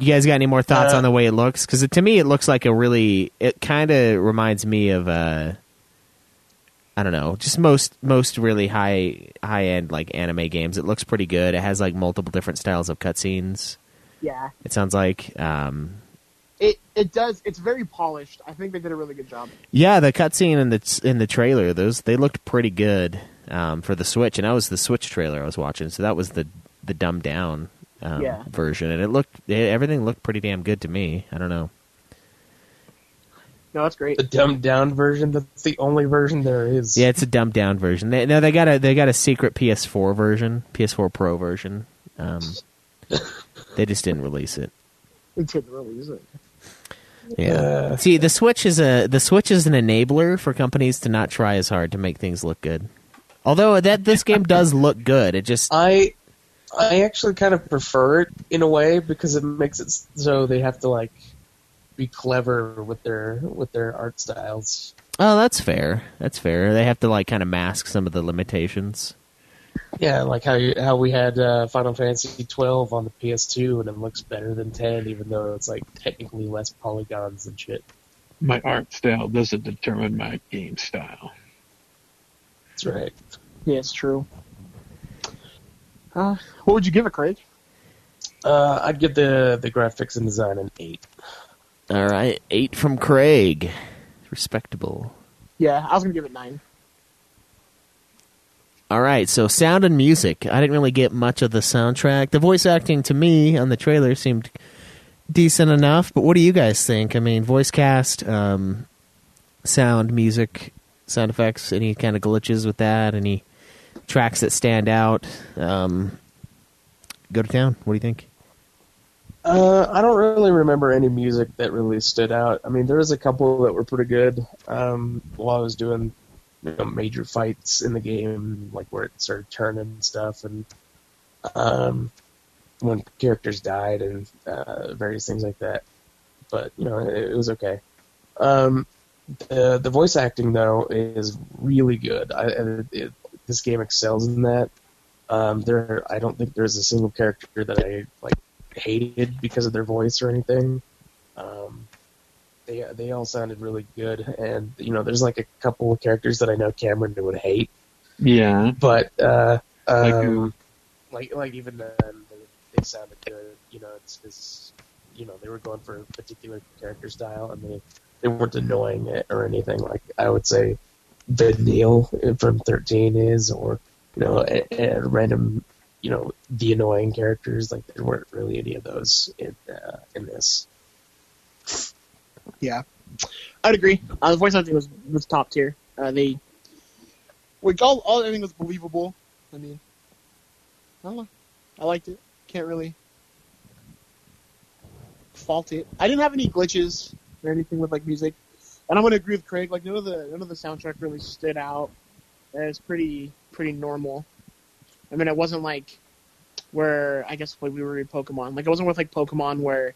guys got any more thoughts Uh, on the way it looks? Because to me, it looks like a really. It kind of reminds me of. Uh, I don't know, just most most really high high end like anime games. It looks pretty good. It has like multiple different styles of cutscenes. Yeah, It sounds like. Um, it it does. It's very polished. I think they did a really good job. yeah, the cutscene in the in the trailer, those they looked pretty good um, for the Switch, and that was the Switch trailer I was watching. So that was the the dumbed down um, Yeah. version, and it looked it, everything looked pretty damn good to me. I don't know. No, that's great. The dumbed down version. That's the only version there is. Yeah, it's a dumbed down version. They, no, they got a they got a secret PS4 version, PS4 Pro version. Um, they just didn't release it. They didn't release it. Yeah. Uh, See, the Switch is a the Switch is an enabler for companies to not try as hard to make things look good. Although that this game does look good, it just I I actually kind of prefer it in a way because it makes it so they have to like be clever with their with their art styles. oh, that's fair. That's fair. They have to like kind of mask some of the limitations. Yeah, like how you, how we had uh, Final Fantasy twelve on the PS2 and it looks better than ten, even though it's like technically less polygons and shit. My art style doesn't determine my game style. That's right. Yeah, it's true. Uh, what would you give it, Craig? Uh, I'd give the the graphics and design an eight. All right, eight from Craig, respectable. Yeah, I was gonna give it nine. All right, so sound and music. I didn't really get much of the soundtrack. The voice acting to me on the trailer seemed decent enough, but what do you guys think? I mean, voice cast, um, sound, music, sound effects, any kind of glitches with that? Any tracks that stand out? Um, go to town. What do you think? Uh, I don't really remember any music that really stood out. I mean, there was a couple that were pretty good um, while I was doing you know, major fights in the game, like where it started turning and stuff, and um, when characters died and uh, various things like that. But you know, it, it was okay. Um, the the voice acting though is really good. I, it, it, this game excels in that. Um, there, I don't think there's a single character that I like hated because of their voice or anything. Um, they they all sounded really good, and you know, there's like a couple of characters that I know Cameron would hate, Yeah. but uh, Like um, who? like like even then they, they sounded good. You know, it's because you know they were going for a particular character style, and they they weren't annoying it or anything. Like I would say, Vanille from Thirteen is, or you know, a, a random, you know, the annoying characters. Like there weren't really any of those in uh, in this. Yeah, I'd agree. Uh, the voice acting was was top tier. Uh, they, like all all everything was believable. I mean, I don't know. I liked it. Can't really fault it. I didn't have any glitches or anything with like music, and I'm gonna agree with Craig. Like none of the none of the soundtrack really stood out. Uh, It's pretty pretty normal. I mean, it wasn't like where I guess like we were in Pokemon. Like it wasn't with like Pokemon where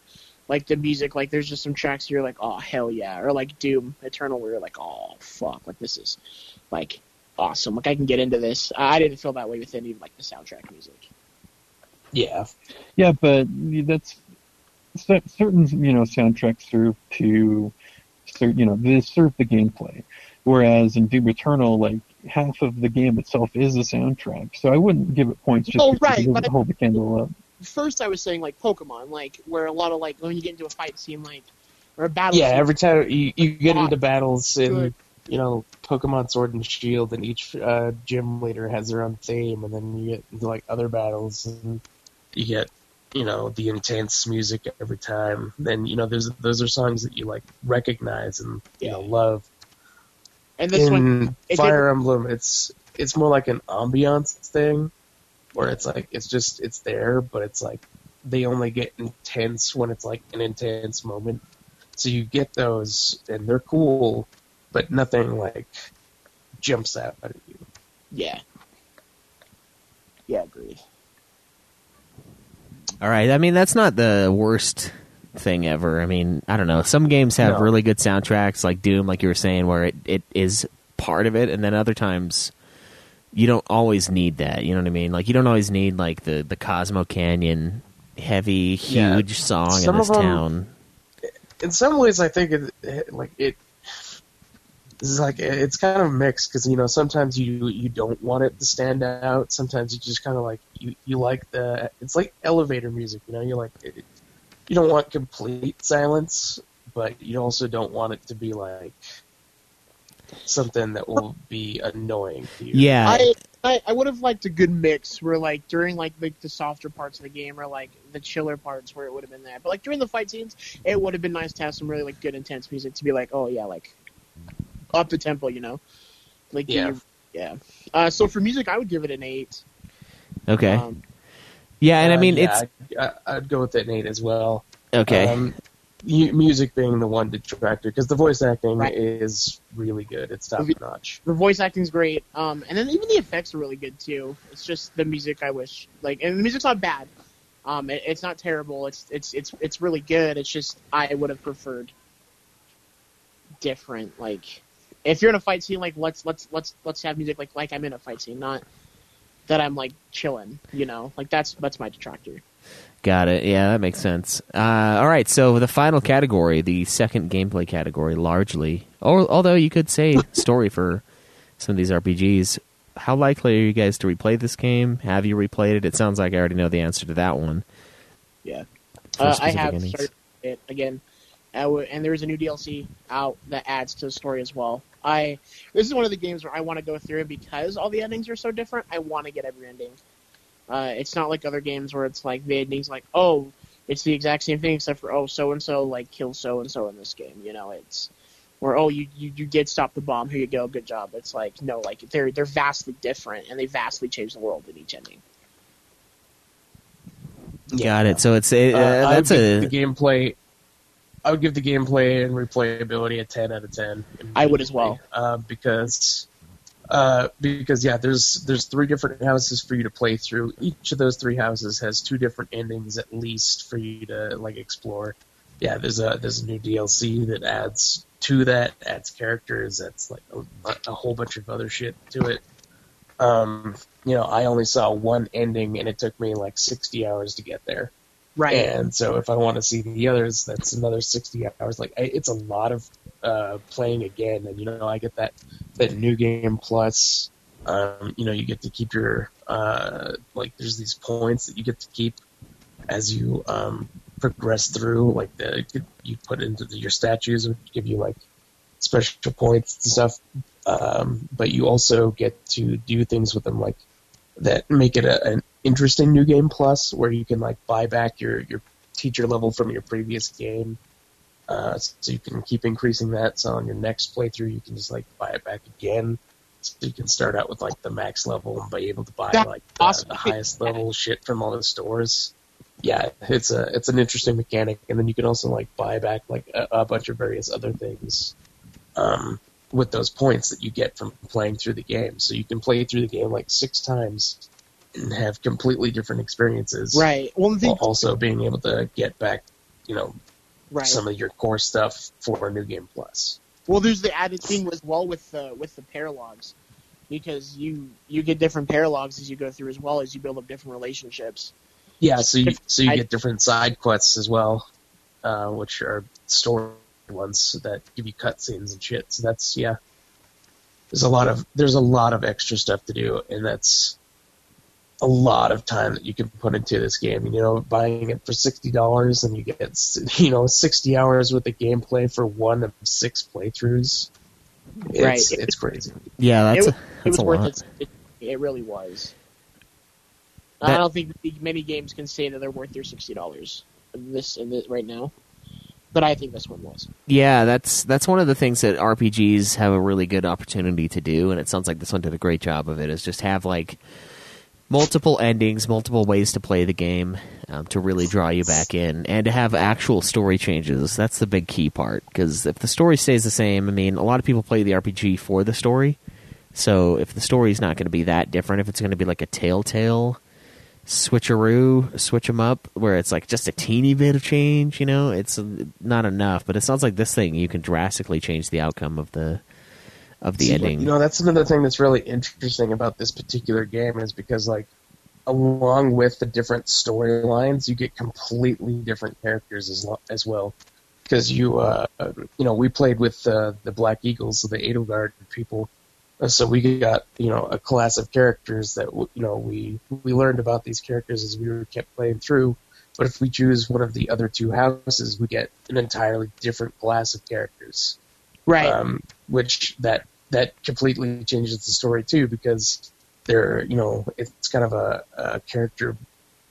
like the music, like there's just some tracks you're like, oh hell yeah, or like Doom Eternal where you're like, oh fuck, like this is like awesome. Like I can get into this. I I didn't feel that way with any of like the soundtrack music. Yeah, Yeah, but that's certain you know soundtracks serve to serve, you know they serve the gameplay, whereas in Doom Eternal, like half of the game itself is a soundtrack. So I wouldn't give it points just Oh, because right, it doesn't but I- hold the candle up. First, I was saying like Pokemon, like where a lot of like when you get into a fight scene, like or a battle. yeah. scene, Every time you, you get into battles in good. you know Pokemon Sword and Shield, and each uh, gym leader has their own theme, and then you get into like other battles, and you get you know the intense music every time. Then you know those those are songs that you like recognize and you know love. And this in one, it Fire Emblem, it's it's more like an ambiance thing, where it's like it's just it's there, but it's like they only get intense when it's like an intense moment. So you get those, and they're cool, but nothing like jumps out at you. yeah, yeah, agreed. All right. I mean, that's not the worst thing ever. I mean, I don't know. Some games have No. really good soundtracks, like Doom, like you were saying, where it, it is part of it, and then other times you don't always need that. You know what I mean? Like you don't always need like the the Cosmo Canyon heavy, Yeah. huge song Some in this of 'em- town. In some ways, I think it, it like it. This is like it's kind of mixed because you know sometimes you you don't want it to stand out. Sometimes you just kind of like you you like the it's like elevator music. You know, you like it, you don't want complete silence, but you also don't want it to be like something that will be annoying to you. Yeah. I, I I would have liked a good mix where like during like the, the softer parts of the game or like the chiller parts where it would have been there. But like during the fight scenes, it would have been nice to have some really like good intense music to be like, oh yeah, like up the tempo, you know? Like Yeah. you- yeah. Uh, so for music, I would give it an eight. Okay. Um, yeah, and I Uh, mean yeah, it's I, I, I'd go with that Nate as well. okay. Um, music being the one detractor because the voice acting Right. is really good. It's top Movie- notch. the voice acting's great. Um, and then even the effects are really good too. It's just the music I wish like, and the music's not bad. Um, it, it's not terrible. It's it's it's it's really good. It's just I would have preferred different. Like, if you're in a fight scene, like let's let's let's let's have music like like I'm in a fight scene, not that I'm like chilling. You know, like that's that's my detractor. Got it. Yeah, that makes sense. Uh, all right, so the final category, the second gameplay category, largely, or although you could say story for some of these RPGs. How likely are you guys to replay this game? Have you replayed it? It sounds like I already know the answer to that one. Yeah. Uh, I have started it again, uh, and there is a new DLC out that adds to the story as well. I this is one of the games where I want to go through it because all the endings are so different. I want to get every ending. Uh, it's not like other games where it's like the endings like oh it's the exact same thing except for oh so and so like kills so and so in this game. You know it's where oh you, you you did stop the bomb here you go good job. It's like no like they're they're vastly different and they vastly change the world in each ending. Got it. So it's a, uh, Uh, that's a the gameplay. I would give the gameplay and replayability a ten out of ten. I would as well. uh, because uh, because yeah, there's there's three different houses for you to play through. Each of those three houses has two different endings at least for you to like explore. Yeah, there's a there's a new DLC that adds to that, adds characters, that's like a, a whole bunch of other shit to it. Um, you know, I only saw one ending and it took me like 60 hours to get there. Right. And so if I want to see the others, that's another 60 hours. Like it's a lot of uh, playing again, and you know I get that that new game plus. Um, you know you get to keep your uh, like there's these points that you get to keep as you um, progress through. Like the you put into the, your statues which give you like special points and stuff. Um, but you also get to do things with them like that make it a, an interesting new game plus where you can like buy back your your teacher level from your previous game. Uh, so you can keep increasing that. So on your next playthrough, you can just like buy it back again. So you can start out with like the max level and be able to buy That's like the, awesome. the highest level shit from all the stores. Yeah, it's a it's an interesting mechanic, and then you can also like buy back like a, a bunch of various other things um, with those points that you get from playing through the game. So you can play through the game like six times and have completely different experiences. Right. Well, the also being able to get back, you know, right. some of your core stuff for a new game plus. Well, there's the added thing as well with the with the paralogs, because you you get different paralogs as you go through as well as you build up different relationships. Yeah, so you so you I- get different side quests as well, uh, which are story ones that give you cutscenes and shit. So that's yeah. There's a lot of there's a lot of extra stuff to do, and that's a lot of time that you can put into this game. You know, buying it for sixty dollars and you get you know sixty hours with the gameplay for one of six playthroughs. It's, Right. it's crazy. Yeah, that's it was, a, it was a worth lot. it. it. It really was. That- I don't think many games can say that they're worth their sixty dollars. This in this right now, but I think this one was. Yeah, that's that's one of the things that RPGs have a really good opportunity to do, and it sounds like this one did a great job of it. Is just have like multiple endings, multiple ways to play the game um, to really draw you back in, and to have actual story changes. That's the big key part because if the story stays the same, I mean, a lot of people play the RPG for the story. So if the story's not going to be that different, if it's going to be like a telltale switcheroo, switch them up, where it's like just a teeny bit of change, you know, it's not enough. But it sounds like this thing you can drastically change the outcome of the of the See, ending. You know, that's another thing that's really interesting about this particular game is because, like, along with the different storylines, you get completely different characters as lo- as well. Because you, uh, you know, we played with uh, the Black Eagles, the Edelgard people, Uh, so we got you know a class of characters that you know we we learned about these characters as we were kept playing through. But if we choose one of the other two houses, we get an entirely different class of characters Right. um, which that that completely changes the story too because they're you know it's kind of a, a character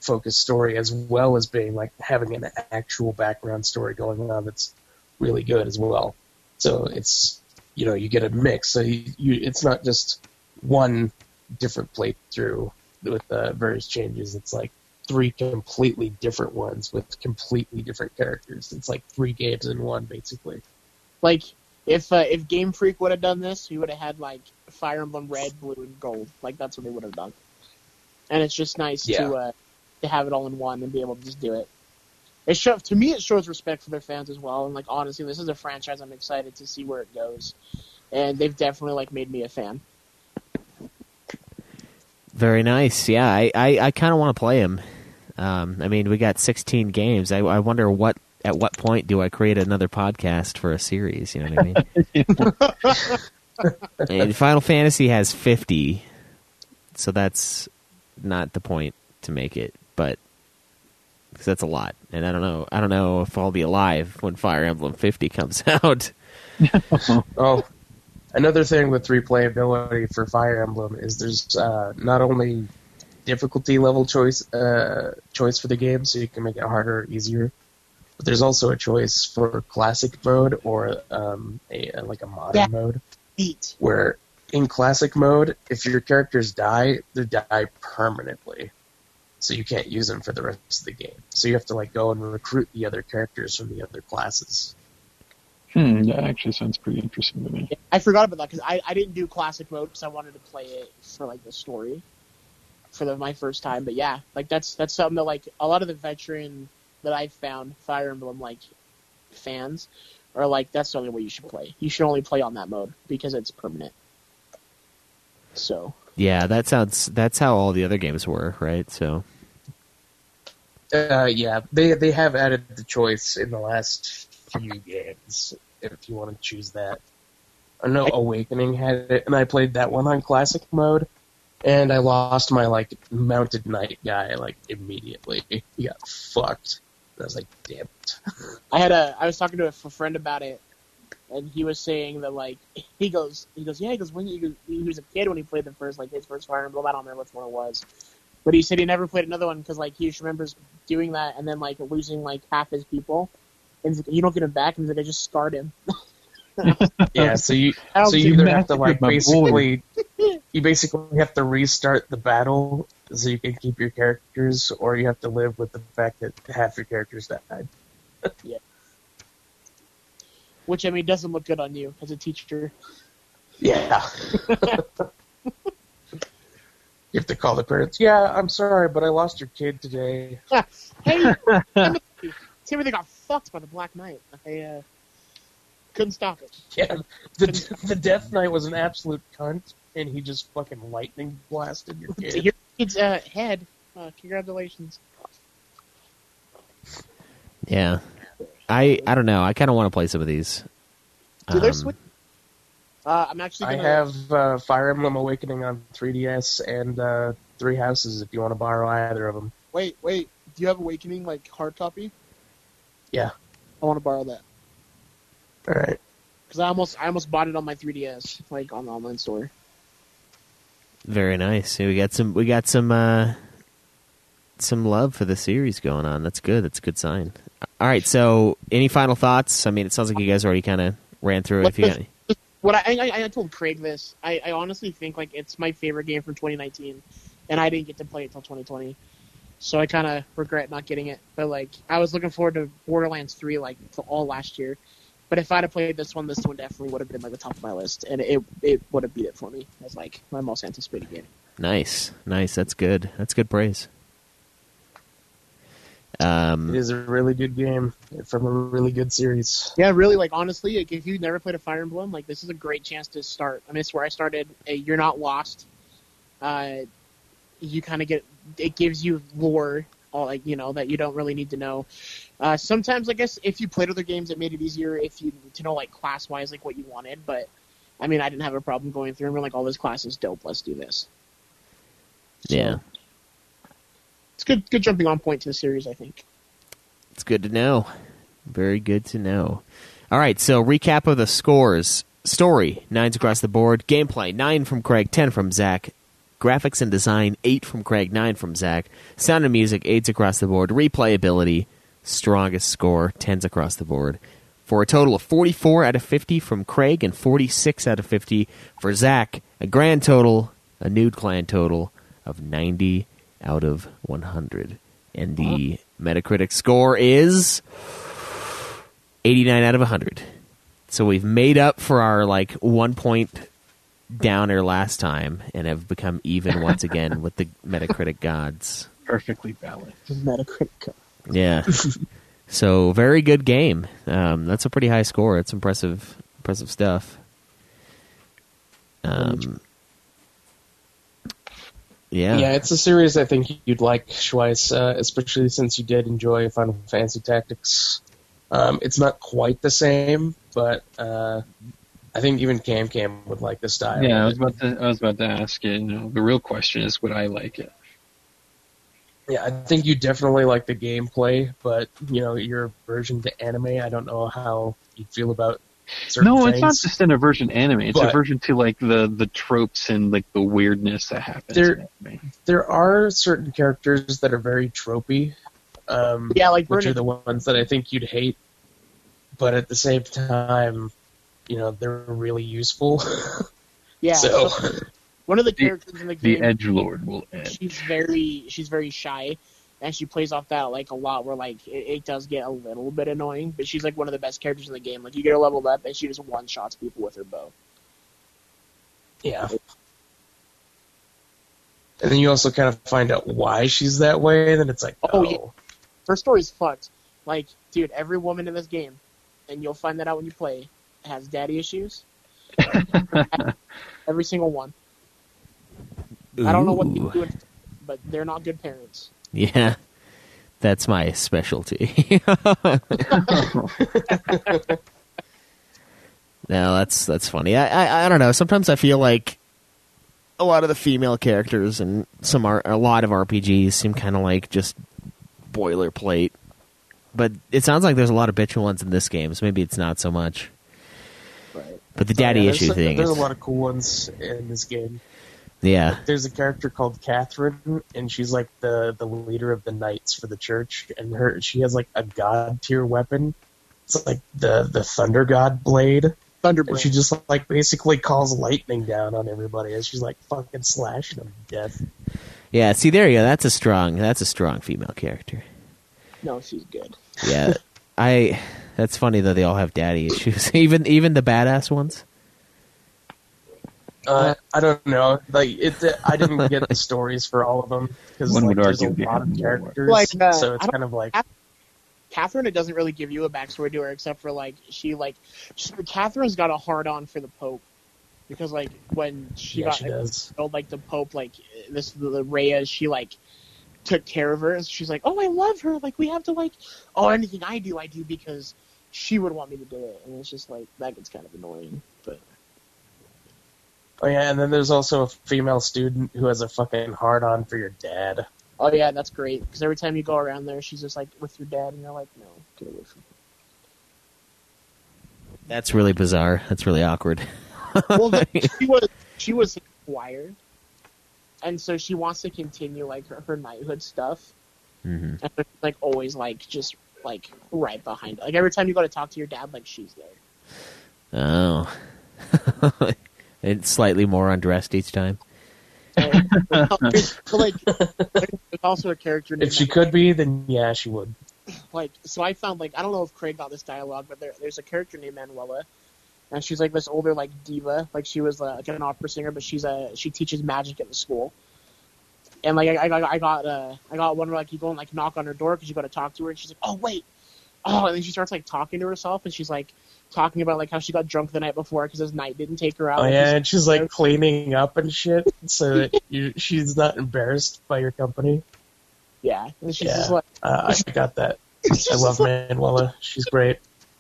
focused story as well as being like having an actual background story going on that's really good as well. So it's you know you get a mix. So you, you it's not just one different playthrough with uh, various changes. It's like three completely different ones with completely different characters. It's like three games in one basically. Like if uh, if Game Freak would have done this, we would have had like Fire Emblem Red, Blue, and Gold. Like that's what they would have done. And it's just nice Yeah. to uh, to have it all in one and be able to just do it. It show, to me, it shows respect for their fans as well. And like honestly, this is a franchise I'm excited to see where it goes. And they've definitely like made me a fan. Very nice. Yeah, I, I, I kind of want to play him. Um, I mean, we got 16 games. I, I wonder what at what point do I create another podcast for a series? You know what I mean? and Final Fantasy has 50, so that's not the point to make it, but because that's a lot, and I don't know. I don't know if I'll be alive when Fire Emblem 50 comes out. Oh, another thing with replayability for Fire Emblem is there's uh, not only difficulty level choice uh, choice for the game, so you can make it harder or easier, but there's also a choice for classic mode or um, a like a modern Yeah. mode. Eat. Where in classic mode, if your characters die, they die permanently. So you can't use them for the rest of the game. So you have to like go and recruit the other characters from the other classes. Hmm, that actually sounds pretty interesting to me. I forgot about that because I, I didn't do classic mode because I wanted to play it for like the story for the, my first time. But yeah, like that's that's something that like a lot of the veteran that I found Fire Emblem like fans are like that's the only way you should play. You should only play on that mode because it's permanent. So Yeah, that sounds. That's how all the other games were, right? So Uh, yeah, they they have added the choice in the last few games if you want to choose that. I know Awakening had it, and I played that one on classic mode, and I lost my like mounted knight guy like immediately. He got fucked. I was like, damn it. I had a I was talking to a friend about it, and he was saying that like he goes he goes yeah he goes when he, he was a kid when he played the first like his first Fire Emblem I don't remember which one it was, but he said he never played another one because like he just remembers doing that and then like losing like half his people, and he's like, you don't get him back and he's like I just scarred him. Yeah, so you How so you either have to like massacred my boy. basically you basically have to restart the battle so you can keep your characters, or you have to live with the fact that half your characters died. Yeah. Which I mean doesn't look good on you as a teacher. Yeah. you have to call the parents. Yeah, I'm sorry, but I lost your kid today. hey, Timothy, Timothy got fucked by the Black Knight. I uh, couldn't stop it. Yeah, the the Death Knight was an absolute cunt, and he just fucking lightning blasted your kid. Your kid's uh, head. Uh, congratulations. Yeah. I I don't know. I kind of want to play some of these. Do they Um, switch? Uh, I'm actually. I Gonna, have uh, Fire Emblem Awakening on 3DS and uh, Three Houses if you want to borrow either of them. Wait, wait. Do you have Awakening like hard copy? Yeah. I want to borrow that All right. because I almost I almost bought it on my 3DS like on the online store. Very nice. Yeah, we got some. We got some. uh Some love for the series going on. That's good. That's a good sign. All right. So, any final thoughts? I mean, it sounds like you guys already kind of ran through it. If you got any. What I, I I told Craig this. I, I honestly think like it's my favorite game from 2019, and I didn't get to play it until 2020, so I kind of regret not getting it. But like I was looking forward to Borderlands 3 like all last year, but if I'd have played this one, this one definitely would have been like the top of my list, and it it would have beat it for me as like my most anticipated game. Nice, nice. That's good. That's good praise. Um, It is a really good game from a really good series. Yeah, really. Like honestly, like if you've never played a Fire Emblem, like this is a great chance to start. I mean, it's where I started. Uh, You're not lost. Uh, you kind of get it gives you lore, all like you know that you don't really need to know. Uh, sometimes, I guess, if you played other games, it made it easier if you to know like class wise like what you wanted. But I mean, I didn't have a problem going through and being like, "All this class is dope. Let's do this." So, yeah, it's good. Good jumping on point to the series, I think. it's good to know. Very good to know. All right. So, recap of the scores: story nines across the board, gameplay nine from Craig, ten from Zach. Graphics and design, eight from Craig, nine from Zach. Sound and music, eights across the board. Replayability, strongest score, tens across the board. For a total of 44 out of 50 from Craig and 46 out of 50 for Zach. A grand total, a nude clan total of 90 out of 100. And the Metacritic score is 89 out of 100. So we've made up for our like one point downer last time and have become even once again with the Metacritic gods. Perfectly balanced. Metacritic. Yeah. so very good game. Um, that's a pretty high score. It's impressive, impressive stuff. Um, yeah. Yeah, it's a series I think you'd like, Schweiss, uh, especially since you did enjoy Final Fantasy Tactics. Um, it's not quite the same, but uh, I think even Cam Cam would like the style. Yeah, I was about to. I was about to ask you. you know, the real question is, would I like it? Yeah, I think you definitely like the gameplay, but you know your version to anime. I don't know how you feel about certain No, things. it's not just an aversion to anime. It's But- aversion to like the the tropes and like the weirdness that happens. There- in anime. There are certain characters that are very tropey. Um, Yeah, like which Vernon- are the ones that I think you'd hate, but at the same time, you know they're really useful. Yeah. so one of the The- characters in the game, The edge lord will end. she's very she's very shy and she plays off that like a lot where like it, it does get a little bit annoying but she's like one of the best characters in the game like you get her leveled up and she just one shots people with her bow yeah. And then you also kind of find out why she's that way, and then it's like, Oh, oh, yeah. her story's fucked like dude every woman in this game and you'll find that out when you play has daddy issues every single one i don't know what Ooh. they're doing but they're not good parents Yeah. That's my specialty. no, that's that's funny. I, I I don't know. Sometimes I feel like a lot of the female characters and some are a lot of RPGs seem kind of like just boilerplate. But it sounds like there's a lot of bitchy ones in this game, so maybe it's not so much. Right. But the daddy Yeah, issue there's, thing There's is, a lot of cool ones in this game. Yeah, There's a character called Catherine, and she's like the the leader of the knights for the church, and her she has like a god tier weapon. It's like the the thunder god blade, Thunder! and she just like basically calls lightning down on everybody as she's like fucking slashing them to death. yeah. See, there you go. That's a strong. That's a strong female character. No, she's good. Yeah, I. That's funny though. They all have daddy issues. even even the badass ones. Uh, I don't know. Like it, I didn't get the stories for all of them because One like, there's a lot of more. characters, Like, uh, so it's kind of like Catherine, it doesn't really give you a backstory to her except for like she like she, Catherine's got a hard on for the Pope because like when she yeah, got she does. told like the Pope like this the, the Rhea she like took care of her and she's like oh I love her like we have to like oh anything I do I do because she would want me to do it and it's just like that gets kind of annoying but Oh yeah, and then there's also a female student who has a fucking hard on for your dad. oh yeah that's great because every time you go around there she's just like with your dad and you're like no get away from That's really bizarre. That's really awkward. well, she was she was acquired, and so she wants to continue like her, her knighthood stuff, hmm and it's, like always like just like right behind. Like every time you go to talk to your dad, like she's there. Oh, it's slightly more undressed each time. So, like there's also a character named If she could be, then yeah, she would. like so I found like I don't know if Craig got this dialogue, but there, there's a character named Manuela, and she's like this older like diva, like she was uh, like an opera singer, but she's a she teaches magic at the school. And like I, I got I got uh, I got one where like you go and like knock on her door because you got to talk to her, and she's like, oh wait, oh, and then she starts like talking to herself, and she's like talking about like how she got drunk the night before because his night didn't take her out. Oh yeah, and she's like cleaning up and shit, so that you, she's not embarrassed by your company. yeah, and she's Yeah. just like Uh, I got that. I love Manuela. She's great.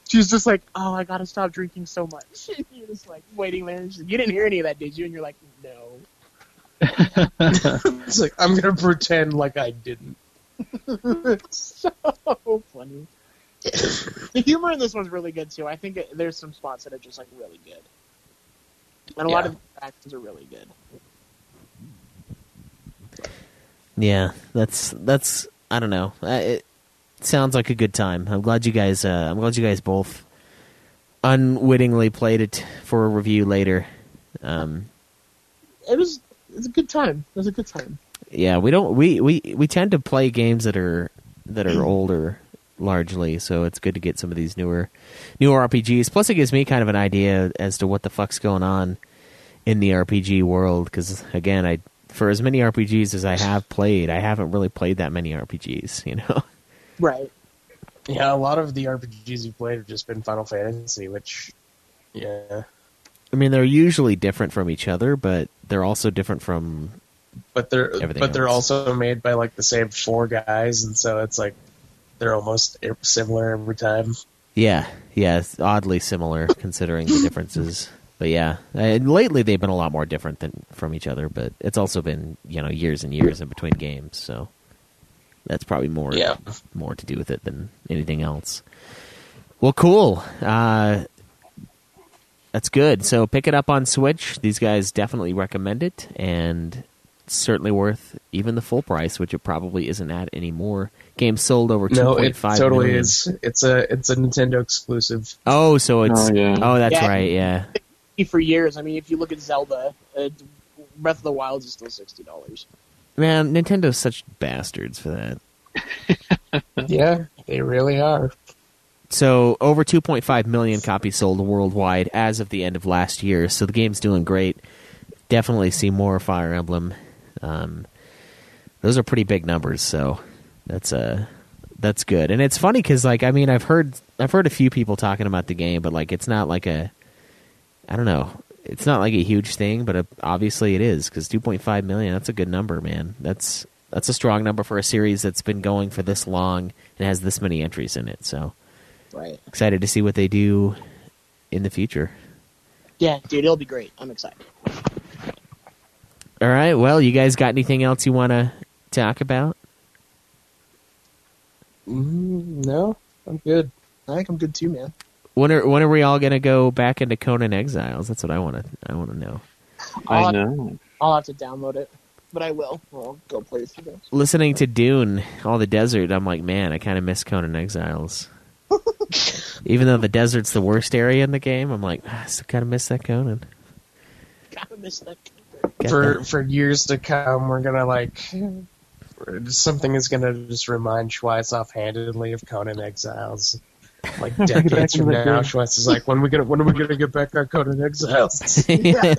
she's just like, oh, I gotta stop drinking so much. you're just like waiting there, she's like, you didn't hear any of that, did you? And you're like, no. It's like I'm gonna pretend like I didn't. so funny. The humor in this one's really good too. I think it, there's some spots that are just like really good, and a lot of the actions are really good. Yeah, that's that's I don't know. Uh, It sounds like a good time. I'm glad you guys. Uh, I'm glad you guys both unwittingly played it for a review later. Um, It was it's a good time. It was a good time. yeah, we don't we, we we tend to play games that are that are older largely, so it's good to get some of these newer newer RPGs. Plus, it gives me kind of an idea as to what the fuck's going on in the RPG world. Because again, I for as many RPGs as I have played, I haven't really played that many RPGs. You know. Right. Yeah, a lot of the RPGs you've played have just been Final Fantasy, which, yeah, I mean, they're usually different from each other, but they're also different from. but they're Everything but they're also made by like the same four guys, and so it's like they're almost similar every time. Yeah, yeah, it's oddly similar considering the differences. But yeah, uh, lately they've been a lot more different than from each other. But it's also been you know years and years in between games, so that's probably more Yeah. more to do with it than anything else. Well, cool. Uh, that's good. So pick it up on Switch. These guys definitely recommend it, and certainly worth even the full price, which it probably isn't at anymore. Game sold over two No, point it five. totally is. It's a it's a Nintendo exclusive. Oh, so it's Oh, yeah. oh, that's Yeah. right. Yeah, For years, I mean, if you look at Zelda, uh, Breath of the Wild is still sixty dollars. man, Nintendo's such bastards for that. Yeah, they really are. So over 2.5 million copies sold worldwide as of the end of last year. So the game's doing great. Definitely see more Fire Emblem. Um, those are pretty big numbers. So that's uh that's good. And it's funny because like I mean I've heard I've heard a few people talking about the game, but like it's not like a I don't know. It's not like a huge thing, but uh obviously it is because 2.5 million. That's a good number, man. That's that's a strong number for a series that's been going for this long and has this many entries in it. So Right. excited to see what they do in the future. Yeah, dude, it'll be great. I'm excited. All right. Well, you guys got anything else you want to talk about? Mm, no, I'm good. I think I'm good too, man. When are when are we all gonna go back into Conan Exiles? That's what I want to I want to know. I'll I have- know. I'll have to download it, but I will. I'll go play through those. Listening to Dune, all the desert, I'm like, man, I kind of miss Conan Exiles. Even though the desert's the worst area in the game, I'm like, "Ah, I still kind of miss that Conan. Gotta miss that. Got for that. for years to come, we're gonna like something is gonna just remind Schweiss offhandedly of Conan Exiles. Like Bring it back decades from now, game. Schweiss is like, when we gonna when are we gonna get back on Conan Exiles? Yeah.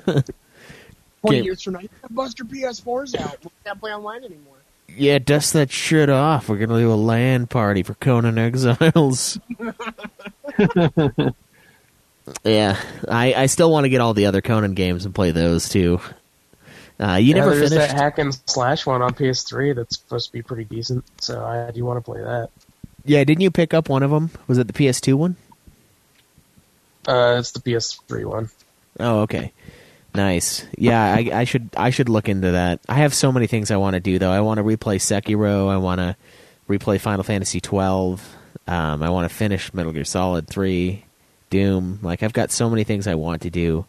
Twenty Okay. years from now, you can PS4s out. We can't play online anymore. Yeah, dust that shit off. We're gonna do a LAN party for Conan Exiles. yeah, I, I still want to get all the other Conan games and play those too. Uh, you Yeah, never there's finished. that hack and slash one on PS3 that's supposed to be pretty decent. So I do want to play that. Yeah, didn't you pick up one of them? Was it the PS2 one? Uh, it's the PS3 one. Oh, okay. Nice. Yeah, I, I should I should look into that. I have so many things I want to do though. I want to replay Sekiro. I want to replay Final Fantasy twelve. Um, I want to finish Metal Gear Solid three, Doom. Like I've got so many things I want to do,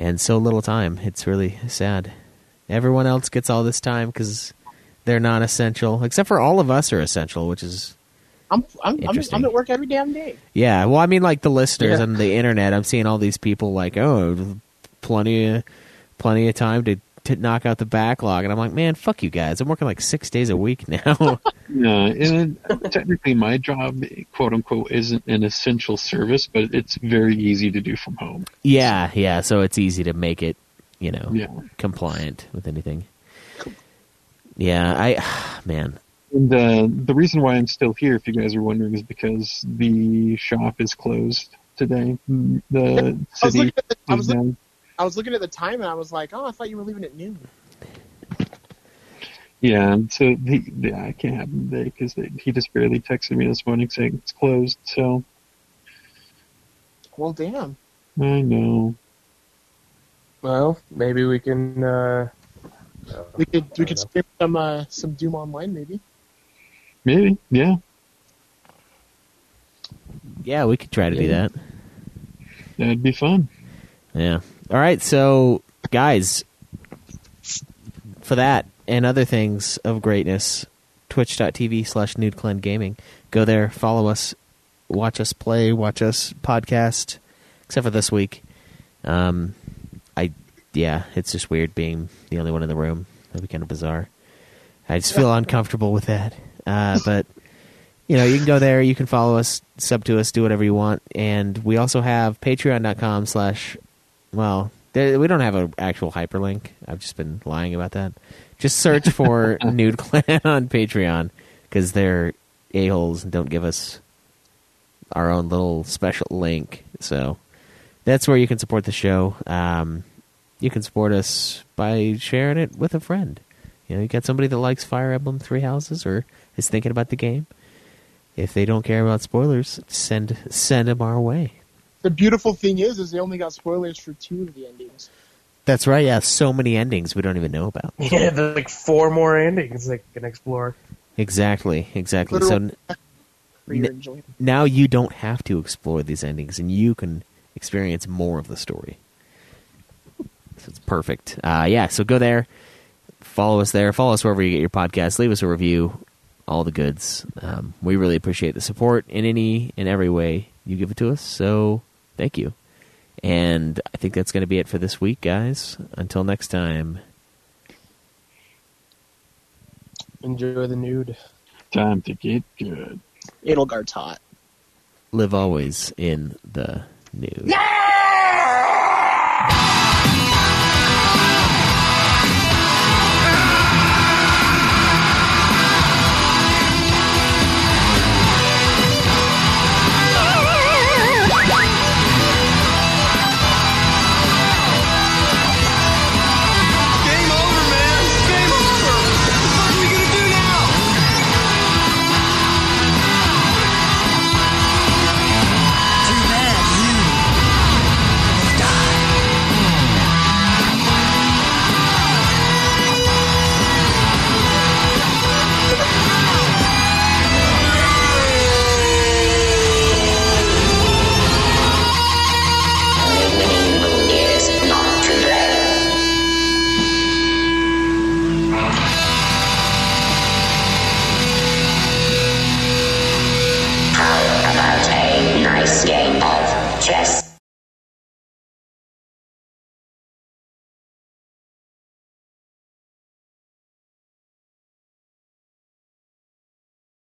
and so little time. It's really sad. Everyone else gets all this time because they're non-essential, except for all of us are essential, which is I'm I'm I'm, I'm at work every damn day. yeah, well, I mean, like the listeners Yeah. on the internet, I'm seeing all these people like, oh, plenty of plenty of time to to knock out the backlog, and I'm like, man, fuck you guys. I'm working like six days a week now. Yeah, and technically my job, quote unquote, isn't an essential service, but it's very easy to do from home. yeah, yeah. So it's easy to make it, you know, Yeah. compliant with anything. Yeah, I, man, And uh, the reason why I'm still here, if you guys are wondering, is because the shop is closed today. The I was city looking at the, I is was looking, down. I was looking at the time and I was like, oh, I thought you were leaving at noon. Yeah, so the, the, I can't have him today because he just barely texted me this morning saying it's closed. So Well, damn. I know. Well, maybe we can. Uh, We could we could don't stream some uh, some Doom online maybe. Maybe, yeah. yeah, we could try to do that. That'd be fun. Yeah. All right, so guys, for that and other things of greatness, twitch.tv slash gaming. Go there, follow us, watch us play, watch us podcast, except for this week. Um, I, yeah, it's just weird being the only one in the room. That'd be kind of bizarre. I just feel uncomfortable with that. Uh, but you know, you can go there, you can follow us, sub to us, do whatever you want, and we also have patreon.com slash, well, there, we don't have an actual hyperlink. I've just been lying about that. Just search for Nude Clan on Patreon because they're a-holes and don't give us our own little special link. So that's where you can support the show. Um, you can support us by sharing it with a friend. You know, you got somebody that likes Fire Emblem Three Houses or is thinking about the game. If they don't care about spoilers, send send them our way. The beautiful thing is, is they only got spoilers for two of the endings. That's right. Yeah, so many endings we don't even know about. Yeah, there's like four more endings they can explore. Exactly. Exactly. Literal- So N- now you don't have to explore these endings, and you can experience more of the story. So it's perfect. Uh, yeah. So go there, follow us there, follow us wherever you get your podcast, leave us a review, all the goods. Um, we really appreciate the support in any and every way you give it to us. So thank you. And I think that's going to be it for this week, guys. Until next time. Enjoy the nude. Time to get good. Edelgard's hot. Live always in the nude. Yeah!